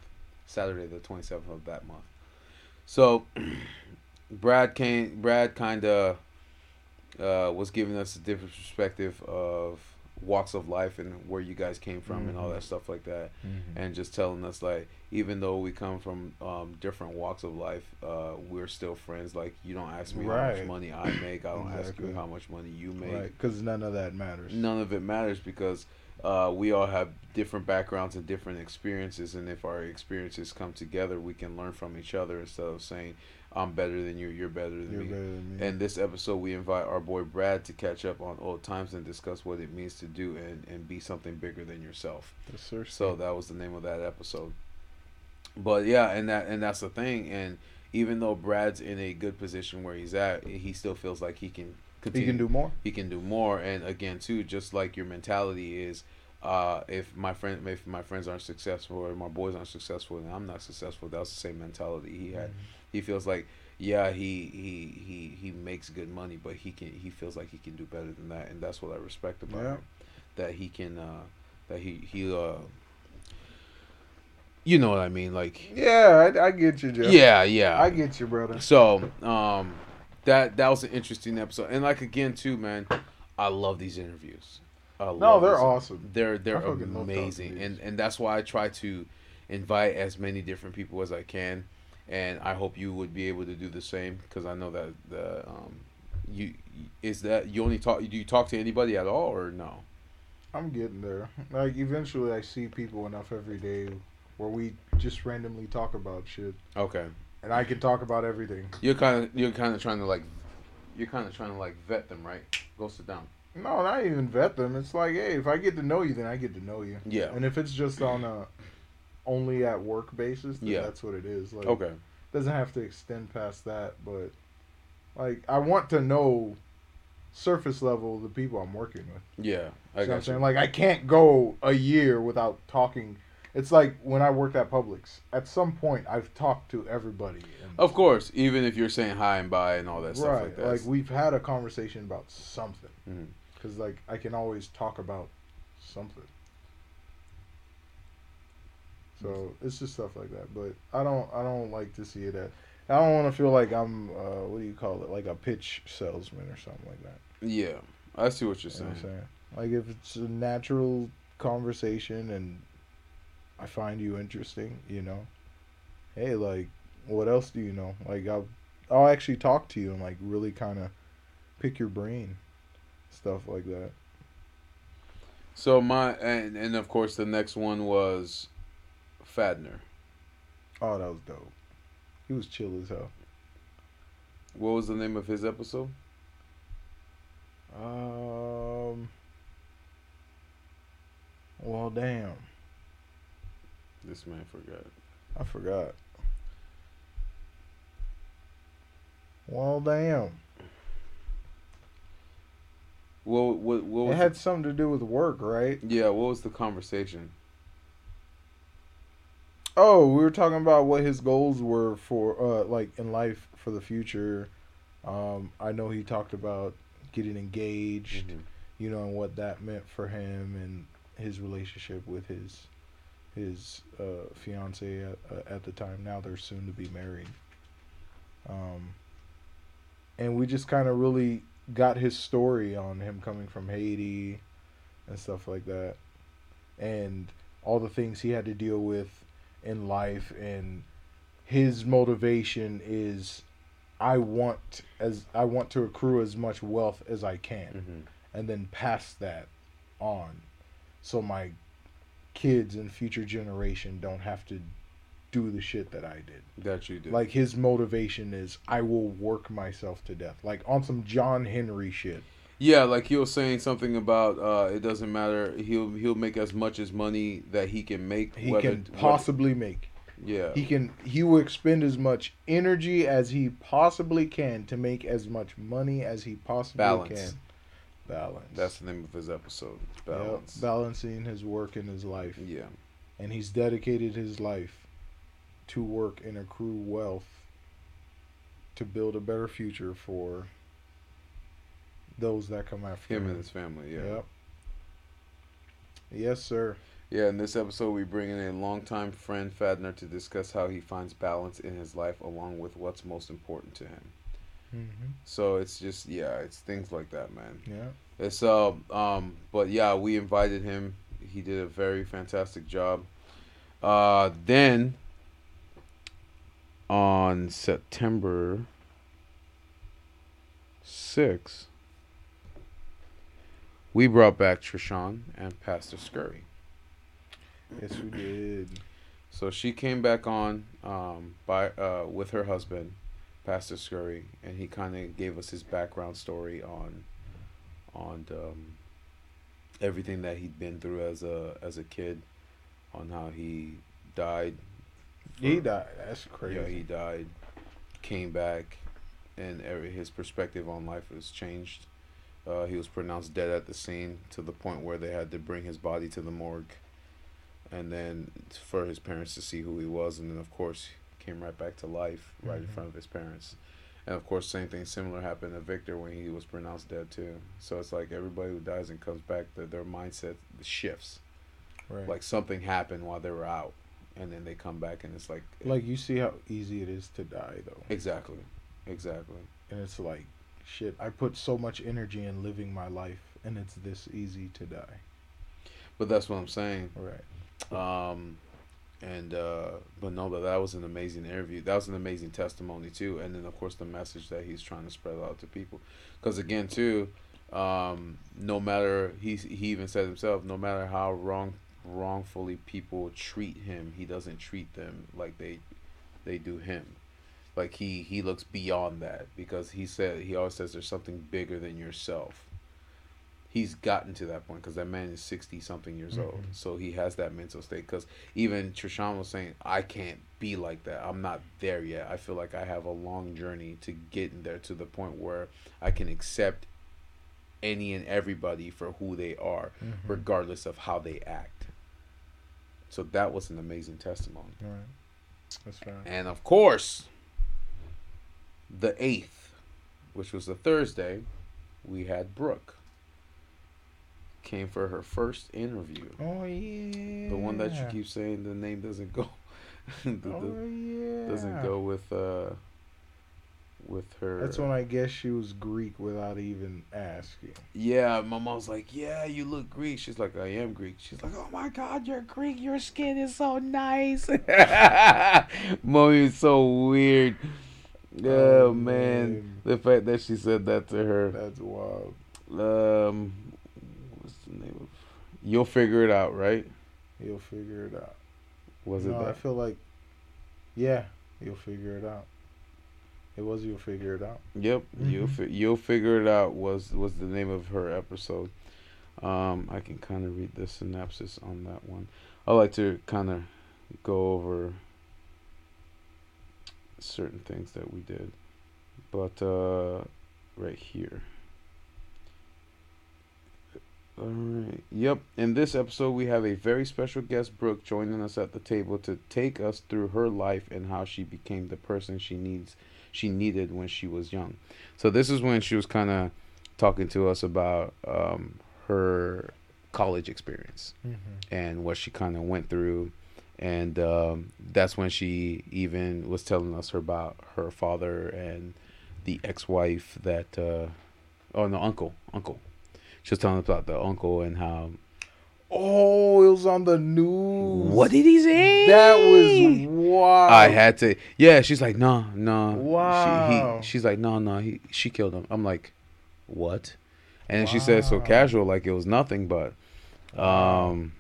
Saturday the twenty seventh of that month. So, Brad came. Brad kind of uh, was giving us a different perspective of walks of life and where you guys came from and all that stuff like that. And just telling us like even though we come from um, different walks of life uh, we're still friends. Like you don't ask me how much money i make. I don't ask you how much money you make. Right, because none of that matters. none of it matters because uh, we all have different backgrounds and different experiences. And if our experiences come together we can learn from each other instead of saying i'm better than you you're better than You're me better than me. and this episode, we invite our boy Brad to catch up on old times and discuss what it means to do and, and be something bigger than yourself. Yes, sir. So that was the name of that episode. But yeah, and that and that's the thing. And even though Brad's in a good position where he's at, he still feels like he can he can do more. He can do more. And again, too, just like your mentality is, uh, if my friend, if my friends aren't successful or my boys aren't successful and I'm not successful, that's the same mentality he had. He feels like yeah he he he he makes good money but he can he feels like he can do better than that. And that's what i respect about Yeah. him. That he can uh that he he uh you know what i mean? Like Yeah, I, I get you, Jeff. yeah yeah. I get you, brother. so um that that was an interesting episode. And like again too man i love these interviews I No, they're awesome. they're they're I fucking love talking amazing, and and that's why I try to invite as many different people as I can, and I hope you would be able to do the same because I know that the um you is that you only talk do you talk to anybody at all or no? I'm getting there. Like eventually, I see people enough every day where we just randomly talk about shit, Okay. and I can talk about everything. You're kind of you're kind of trying to like, you're kind of trying to like vet them, right? Go sit down. No, not even vet them. It's like, hey, if I get to know you, then I get to know you. Yeah. And if it's just on a only at work basis, then Yeah. that's what it is. Like, Okay. doesn't have to extend past that, but like I want to know surface level the people I'm working with. Yeah, I See what I'm saying? you. Like I can't go a year without talking. It's like when I worked at Publix. At some point, I've talked to everybody. Of course, even if you're saying hi and bye and all that stuff like that. Like we've had a conversation about something. Mhm. Because like I can always talk about something. So it's just stuff like that. But I don't I don't like to see it at. I don't want to feel like I'm uh, what do you call it like a pitch salesman or something like that. yeah, I see what you're You know what saying. saying? Like if it's a natural conversation and I find you interesting, you know, hey, like what else do you know? Like I'll I'll actually talk to you and like really kind of pick your brain, stuff like that. So my and and of course the next one was Fadner. Oh, that was dope. He was chill as hell. What was the name of his episode? Um. Well, damn, This man forgot. I forgot. Well, damn. What what what It had something to do with work, right? yeah, what was the conversation? Oh, we were talking about what his goals were for, uh, like in life for the future. Um, I know he talked about getting engaged, Mhm. you know, and what that meant for him and his relationship with his his uh, fiance at, uh, at the time. Now they're soon to be married. Um, and we just kind of really got his story on him coming from Haiti and stuff like that, and all the things he had to deal with in life and his motivation is I want as I want to accrue as much wealth as I can Mhm. and then pass that on so my kids and future generation don't have to do the shit that I did. That you did. Like his motivation is I will work myself to death. Like on some John Henry shit. yeah, like he was saying something about uh, it doesn't matter. He'll he'll make as much as money that he can make. He whether- can whether- possibly make. yeah. He can he will expend as much energy as he possibly can to make as much money as he possibly Balance. can. Balance. That's the name of his episode. Yep, Balance. balancing his work and his life. yeah. And he's dedicated his life to work and accrue wealth to build a better future for those that come after Him and his family. Yeah. Yep. Yes, sir. Yeah, in this episode, we bring in a longtime friend, Fadner, to discuss how he finds balance in his life along with what's most important to him. hmm So it's just, yeah, it's things like that, man. Yeah. It's, uh, um, but yeah, we invited him. He did a very fantastic job. Uh, then on September 6th, we brought back Trishan and Pastor Scurry. Yes, we did. So she came back on um, by uh, with her husband, Pastor Scurry, and he kind of gave us his background story on on um, everything that he'd been through as a as a kid, on how he died. He died. That's crazy. Yeah, he died, came back, and every, his perspective on life was changed. Uh, he was pronounced dead at the scene to the point where they had to bring his body to the morgue, and then for his parents to see who he was, and then of course came right back to life right in Mhm. front of his parents. And of course, same thing similar happened to Victor when he was pronounced dead too. So it's like everybody who dies and comes back, their, their mindset shifts. right. Like something happened while they were out, and then they come back and it's like like you see how easy it is to die though. exactly, exactly. and it's like shit i put so much energy in living my life and it's this easy to die But that's what I'm saying. right Um, and uh, but no, but that was an amazing interview. That was an amazing testimony too. And then of course the message that he's trying to spread out to people, because again too, um, no matter he he even said himself, no matter how wrong wrongfully people treat him, he doesn't treat them like they they do him. Like he he looks beyond that because he said he always says there's something bigger than yourself. He's gotten to that point because that man is sixty something years old, Mhm. so he has that mental state. Because even Trishan was saying, I can't be like that. I'm not there yet. I feel like I have a long journey to getting there to the point where I can accept any and everybody for who they are, Mhm. regardless of how they act. So that was an amazing testimony. All right. That's right. And of course, the 8th, which was a Thursday, we had Brooke. Came for her first interview. Oh yeah. The one that you keep saying the name doesn't go the, the- Oh yeah. doesn't go with uh with her That's when I guess she was Greek without even asking. Yeah, my mom's like, "Yeah, you look Greek." She's like, "I am Greek." She's like, "Oh my God, you're Greek. Your skin is so nice." Mommy is so weird. Oh, Oh, man. man. the fact that she said that to her. That's wild. Um, what's the name of? You'll figure it out, right? You'll figure it out. Was no, it I feel like, yeah, you'll figure it out. It was you'll figure it out. Yep, you'll Mhm. fi- you'll figure it out. Was was the name of her episode? Um, I can kind of read the synopsis on that one. I like to kind of go over certain things that we did, but uh, right here. All right. Yep. In this episode, we have a very special guest, Brooke, joining us at the table to take us through her life and how she became the person she needs she needed when she was young. So this is when she was kind of talking to us about um, her college experience Mm-hmm. and what she kind of went through, and um, that's when she even was telling us her about her father and the ex-wife that, uh, oh no, uncle, uncle. She was telling us about the uncle and how. Oh, it was on the news. What did he say? That was wow. I had to. Yeah, she's like, no, no. Wow. She, he, she's like, no, no. He, she killed him. I'm like, what? And then she said so casual, like it was nothing, but, um,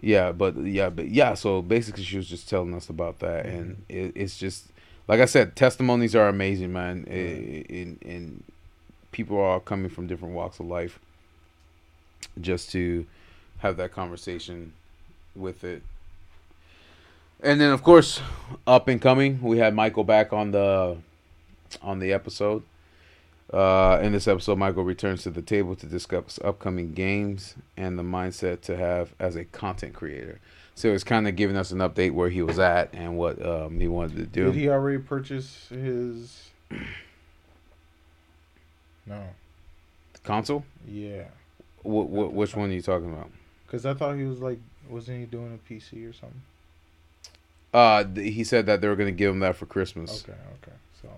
yeah, but yeah, but yeah. So basically, she was just telling us about that, and it, it's just like I said, testimonies are amazing, man. In in people are all coming from different walks of life, just to have that conversation with it. And then, of course, up and coming, we had Michael back on the on the episode. Uh, in this episode, Michael returns to the table to discuss upcoming games and the mindset to have as a content creator. So it's kind of giving us an update where he was at and what um, he wanted to do. Did he already purchase his? No. Console? Yeah. Wh- wh- which one are you talking about? Cause I thought he was like, wasn't he doing a PC or something? Uh, th- he said that they were going to give him that for Christmas. Okay, okay. So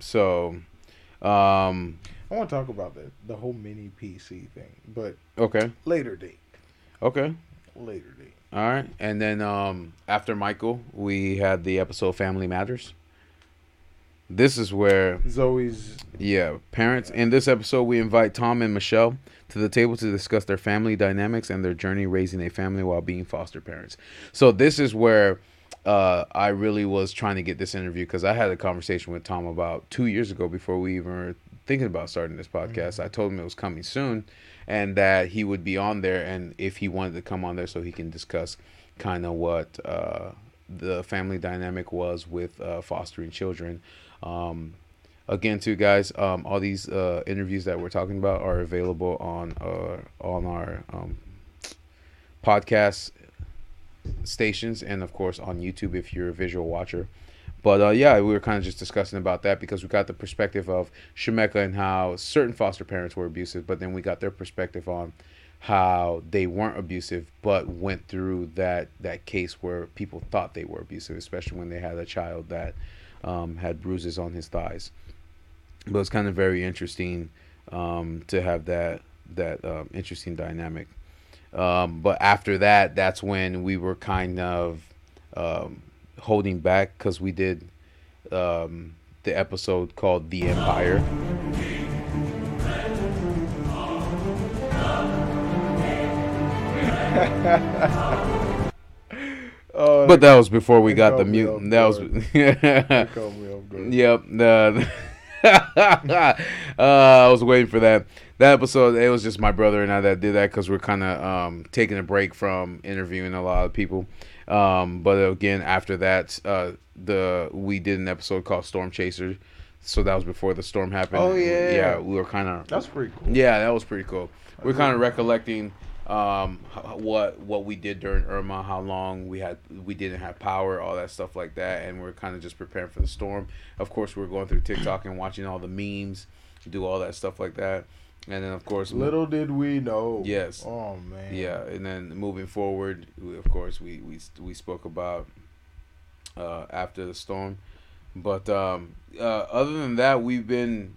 So, um, I want to talk about the the whole mini PC thing, but okay, later date. okay. Later date. All right. And then um, after Michael, we had the episode Family Matters. This is where, Zoe's. yeah, parents. In this episode, we invite Tom and Michelle to the table to discuss their family dynamics and their journey raising a family while being foster parents. So, this is where uh, I really was trying to get this interview because I had a conversation with Tom about two years ago before we even were thinking about starting this podcast. I told him it was coming soon and that he would be on there and if he wanted to come on there so he can discuss kind of what uh, the family dynamic was with uh, fostering children um, again too guys um, all these uh, interviews that we're talking about are available on uh, on our um, podcast stations and of course on youtube if you're a visual watcher. But uh, yeah, we were kind of just discussing about that because we got the perspective of Shemeka and how certain foster parents were abusive, but then we got their perspective on how they weren't abusive, but went through that that case where people thought they were abusive, especially when they had a child that um, had bruises on his thighs. But it's kind of very interesting um, to have that that um, interesting dynamic. Um, but after that, that's when we were kind of um, holding back because we did the episode called The Empire. oh, But that was before we got the caught me mute. off That was. that caught me off guard. Yep. Uh, I was waiting for that. That episode, it was just my brother and I that did that because we're kind of um, taking a break from interviewing a lot of people. Um, but again, after that, uh, the we did an episode called Storm Chaser. So that was before the storm happened. Oh, yeah. yeah. We were kind of That's pretty cool. yeah, that was pretty cool. We're kind of recollecting um, what what we did during Irma, how long we had we didn't have power, all that stuff like that, and we're kind of just preparing for the storm. Of course, we are going through TikTok and watching all the memes, do all that stuff like that, and then of course, Little did we know. Yes. Oh man. yeah, and then moving forward, we, of course, we we we spoke about uh, after the storm, but um, uh, other than that, we've been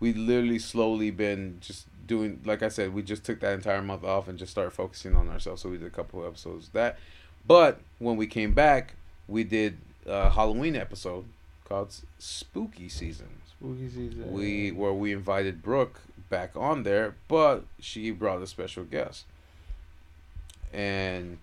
We've literally slowly been just doing like I said, we just took that entire month off and just started focusing on ourselves. So we did a couple of episodes of that. But when we came back, we did a Halloween episode called Spooky Season. Spooky season. We where we invited Brooke back on there, but she brought a special guest. And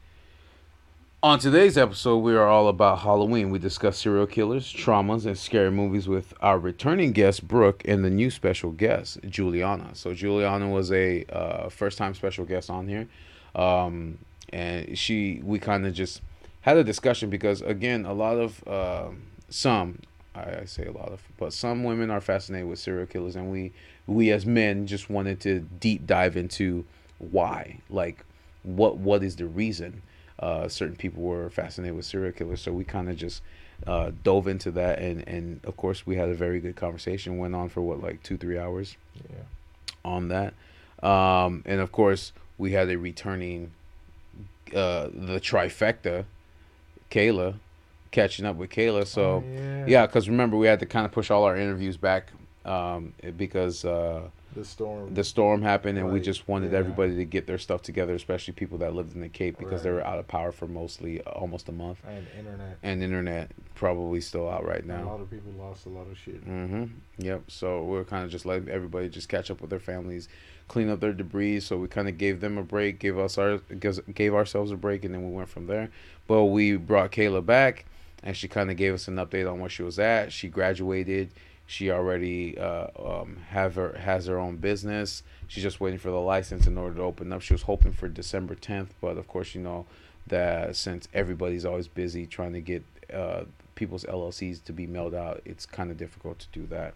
on today's episode, we are all about Halloween. We discuss serial killers, traumas, and scary movies with our returning guest Brooke and the new special guest Juliana. So Juliana was a uh, first-time special guest on here, um, and she we kind of just had a discussion because again, a lot of um some I, I say a lot of, but some women are fascinated with serial killers, and we we as men just wanted to deep dive into why, like what what is the reason uh, certain people were fascinated with serial killers. So we kind of just uh, dove into that, and and of course we had a very good conversation. Went on for what like two three hours Yeah. on that, um, and of course we had a returning uh, the trifecta, Kayla, catching up with Kayla. So. Oh, yeah. Yeah, because remember we had to kind of push all our interviews back um, because uh, The storm. the storm happened, and we just wanted yeah. everybody to get their stuff together, especially people that lived in the Cape because they were out of power for mostly uh, almost a month, and internet. and internet probably still out right now. A lot of people lost a lot of shit. Mm-hmm. Yep. So we're kind of just letting everybody just catch up with their families, clean up their debris. So we kind of gave them a break, gave us our gave ourselves a break, and then we went from there. But we brought Kayla back, and she kind of gave us an update on where she was at. She graduated. She already uh, um, have her has her own business. She's just waiting for the license in order to open up. She was hoping for December 10th, but of course, you know that since everybody's always busy trying to get uh, people's LLCs to be mailed out, it's kind of difficult to do that.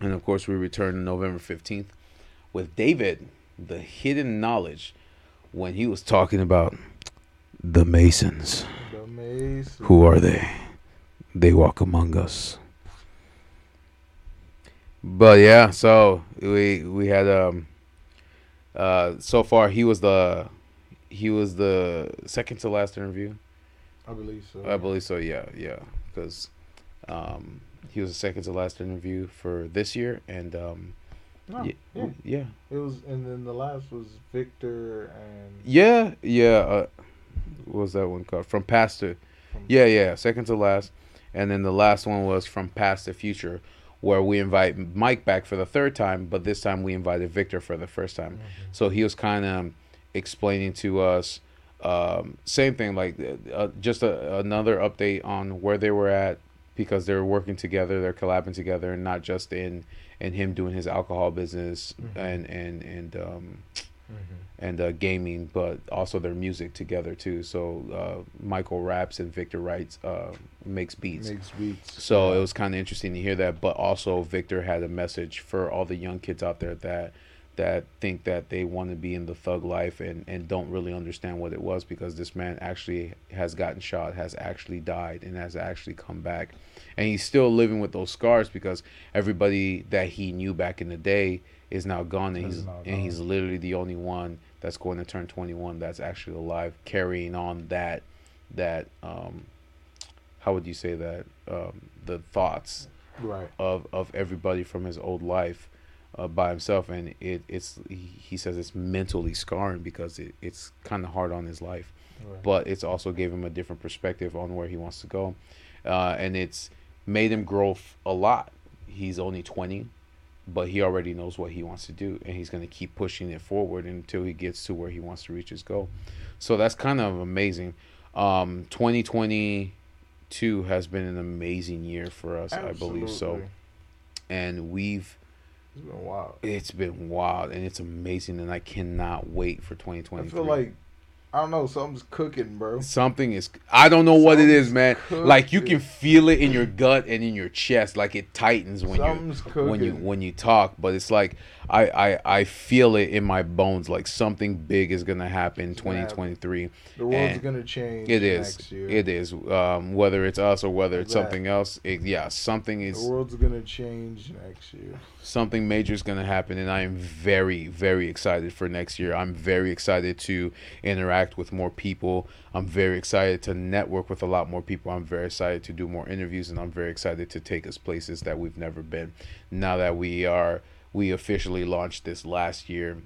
And of course, we return November 15th with David, the hidden knowledge, when he was talking about the Masons. The maze. Who are they? They walk among us. But yeah, so we we had um uh so far he was the he was the second to last interview. I believe so. I believe so. Yeah, yeah, because um, he was the second to last interview for this year, and um, No, yeah, yeah. yeah, It was, and then the last was Victor and. yeah, yeah. Uh, what was that one called? From past to, From- yeah, yeah, second to last, and then the last one was from past to future, where we invite Mike back for the third time, but this time we invited Victor for the first time. Mhm. So he was kind of explaining to us, um, same thing, like uh, just a, another update on where they were at because they're working together, they're collabing together, and not just in in him doing his alcohol business Mhm. and and and um, Mhm. and uh, gaming, but also their music together too. So uh, Michael raps and Victor writes, uh, makes beats. Makes beats. So it was kind of interesting to hear that, but also Victor had a message for all the young kids out there that that think that they want to be in the thug life and and don't really understand what it was because this man actually has gotten shot, has actually died, and has actually come back, and he's still living with those scars because everybody that he knew back in the day is now gone, and he's and gone. he's literally the only one that's going to turn 21 that's actually alive, carrying on that that um how would you say that um the thoughts Right. of of everybody from his old life uh, by himself and it it's he, he says it's mentally scarring because it, it's kind of hard on his life right. but it's also gave him a different perspective on where he wants to go uh, and it's made him grow f- a lot he's only 20 but he already knows what he wants to do and he's going to keep pushing it forward until he gets to where he wants to reach his goal. So that's kind of amazing. Um 2022 has been an amazing year for us i believe so. And we've It's been wild. it's been wild and it's amazing and i cannot wait for I 2023 feel like I don't know something's cooking, bro. Something is. I don't know what it is, man. cooking. Like you can feel it in your gut and in your chest, like it tightens when Something's you cooking. when you when you talk. But it's like I I I feel it in my bones. Like something big is gonna happen in 2023. the world's and gonna change. It is. Next year. It is. Um, whether it's us or whether it's Exactly. something else. It, yeah, something is. The world's gonna change next year. something major is going to happen and i am very very excited for next year i'm very excited to interact with more people. I'm very excited to network with a lot more people. I'm very excited to do more interviews and i'm very excited to take us places that we've never been. Now that we are we officially launched this last year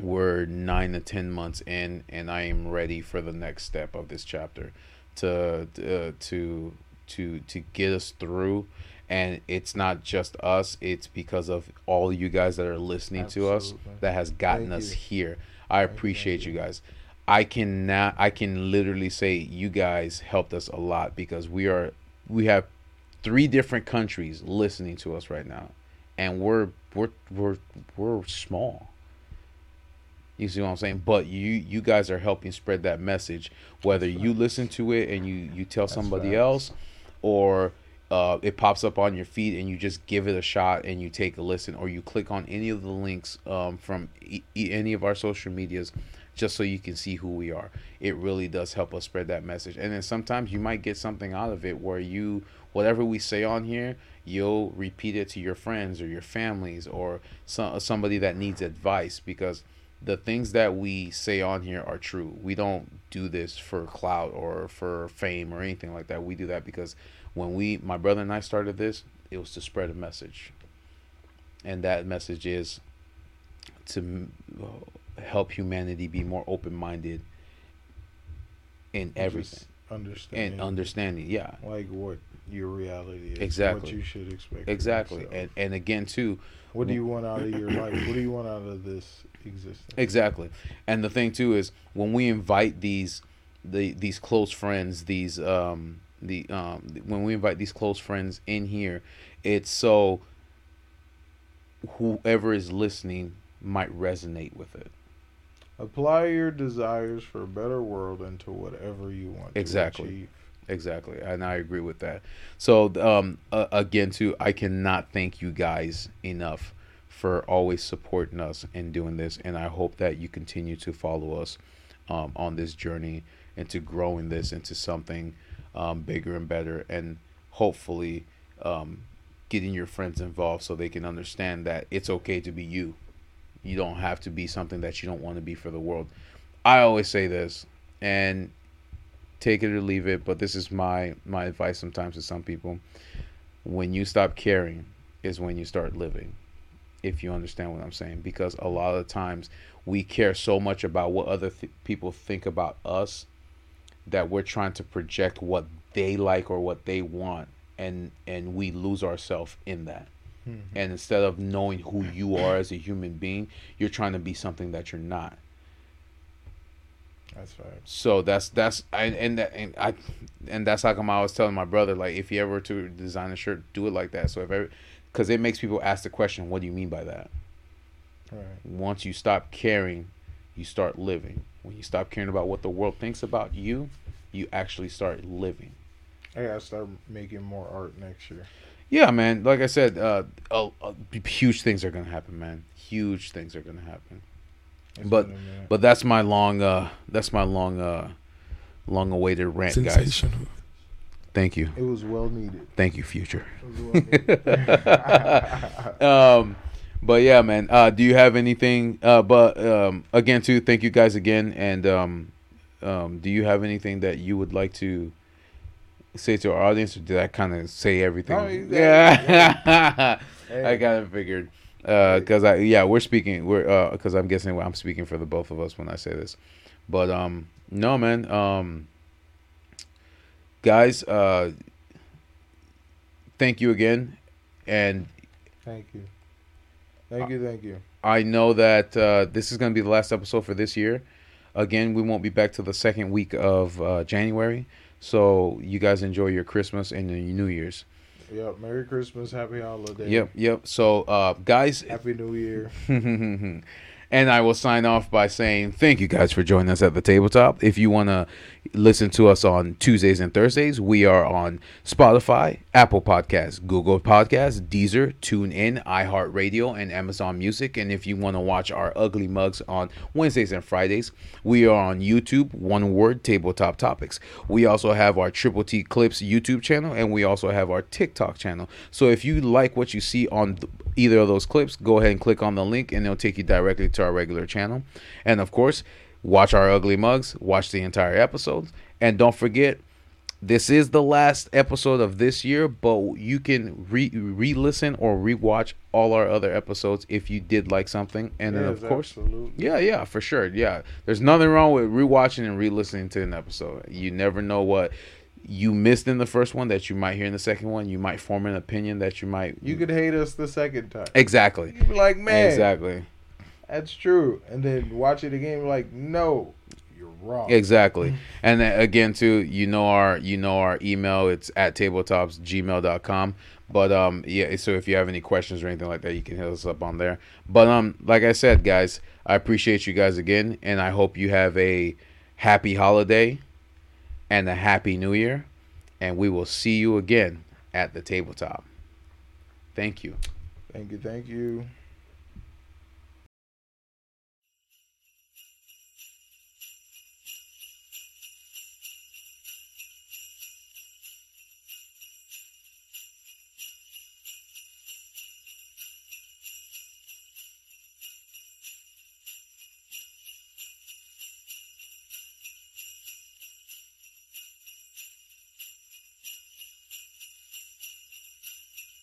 we're nine to ten months in and i am ready for the next step of this chapter to uh, to to to get us through. And it's not just us. It's because of all you guys that are listening to us that has gotten Thank us you. here. I appreciate you guys i cannot i can literally say you guys helped us a lot because we are we have three different countries listening to us right now and we're we're we're we're small you see what I'm saying? But you you guys are helping spread that message. Whether you listen to it and you you tell somebody facts. else, or uh, it pops up on your feed and you just give it a shot and you take a listen, or you click on any of the links um, from e- any of our social medias, just so you can see who we are. It really does help us spread that message. And then sometimes you might get something out of it where you whatever we say on here, you'll repeat it to your friends or your families or some, somebody that needs advice because the things that we say on here are true. We don't do this for clout or for fame or anything like that. We do that because when we, my brother and I started this, it was to spread a message. And that message is to help humanity be more open minded in everything understanding. and understanding. Yeah. like what your reality is. Exactly. What you should expect. Exactly. And and again too, what do you want out of your life? What do you want out of this existence? Exactly. And the thing too is when we invite these the these close friends, these um the um when we invite these close friends in here, it's so whoever is listening might resonate with it. Apply your desires for a better world into whatever you want Exactly. to achieve. Exactly. And I agree with that. So um uh, again too, I cannot thank you guys enough for always supporting us and doing this and I hope that you continue to follow us um, on this journey into growing this into something um, bigger and better and hopefully um, getting your friends involved so they can understand that it's okay to be you you don't have to be something that you don't want to be for the world. I always say this and take it or leave it but this is my my advice sometimes to some people. When you stop caring is when you start living if you understand what i'm saying because a lot of times we care so much about what other th- people think about us that we're trying to project what they like or what they want and and we lose ourselves in that Mm-hmm. and instead of knowing who you are as a human being you're trying to be something that you're not That's right. so that's that's and and that and I and that's how come I was telling my brother like if you ever to design a shirt, do it like that. So if ever, because it makes people ask the question, what do you mean by that? Right. Once you stop caring, you start living. When you stop caring about what the world thinks about you, you actually start living. I gotta start making more art next year. Yeah, man. Like I said, uh, uh, uh, huge things are gonna happen, man. Huge things are gonna happen. It's But been a but that's my long uh that's my long uh long awaited rant, guys. Thank you. it was well needed. Thank you, future. It was well needed. um but yeah man uh do you have anything uh but um again too thank you guys again and um um do you have anything that you would like to say to our audience or did i kind of say everything got- yeah Hey. i kind of figured uh because i yeah we're speaking we're uh because i'm guessing i'm speaking for the both of us when i say this but um no man um guys uh thank you again and Thank you. Thank you, thank you. I know that uh, this is going to be the last episode for this year. Again, we won't be back to the second week of uh, January. So you guys enjoy your Christmas and your New Year's. Yep. Merry Christmas, Happy Holiday. Yep, yep. So, uh, guys, Happy New Year. and I will sign off by saying thank you guys for joining us at the tabletop. If you want to listen to us on Tuesdays and Thursdays, we are on Spotify, Apple Podcasts, Google Podcasts, Deezer, TuneIn, iHeartRadio, and Amazon Music. And if you want to watch our ugly mugs on Wednesdays and Fridays, we are on YouTube, One Word Tabletop Topics. We also have our Triple T Clips YouTube channel, and we also have our TikTok channel. So if you like what you see on either of those clips, go ahead and click on the link, and it'll take you directly to our regular channel. And of course, watch our ugly mugs, watch the entire episodes, and don't forget this is the last episode of this year, but you can re re-listen or rewatch all our other episodes if you did like something. And then of course, absolutely. yeah, yeah, for sure. Yeah. There's nothing wrong with rewatching and re-listening to an episode. You never know what you missed in the first one that you might hear in the second one. You might form an opinion that you might You could hate us the second time. Exactly. You'd be like, man, Exactly. that's true. And then watch it again, like, no, you're wrong. Exactly. And then again too, you know our you know our email, it's at tabletopsgmail.com. But um yeah, so if you have any questions or anything like that, you can hit us up on there. But um like I said, guys, I appreciate you guys again and I hope you have a happy holiday and a happy new year and we will see you again at the tabletop. Thank you. Thank you, thank you.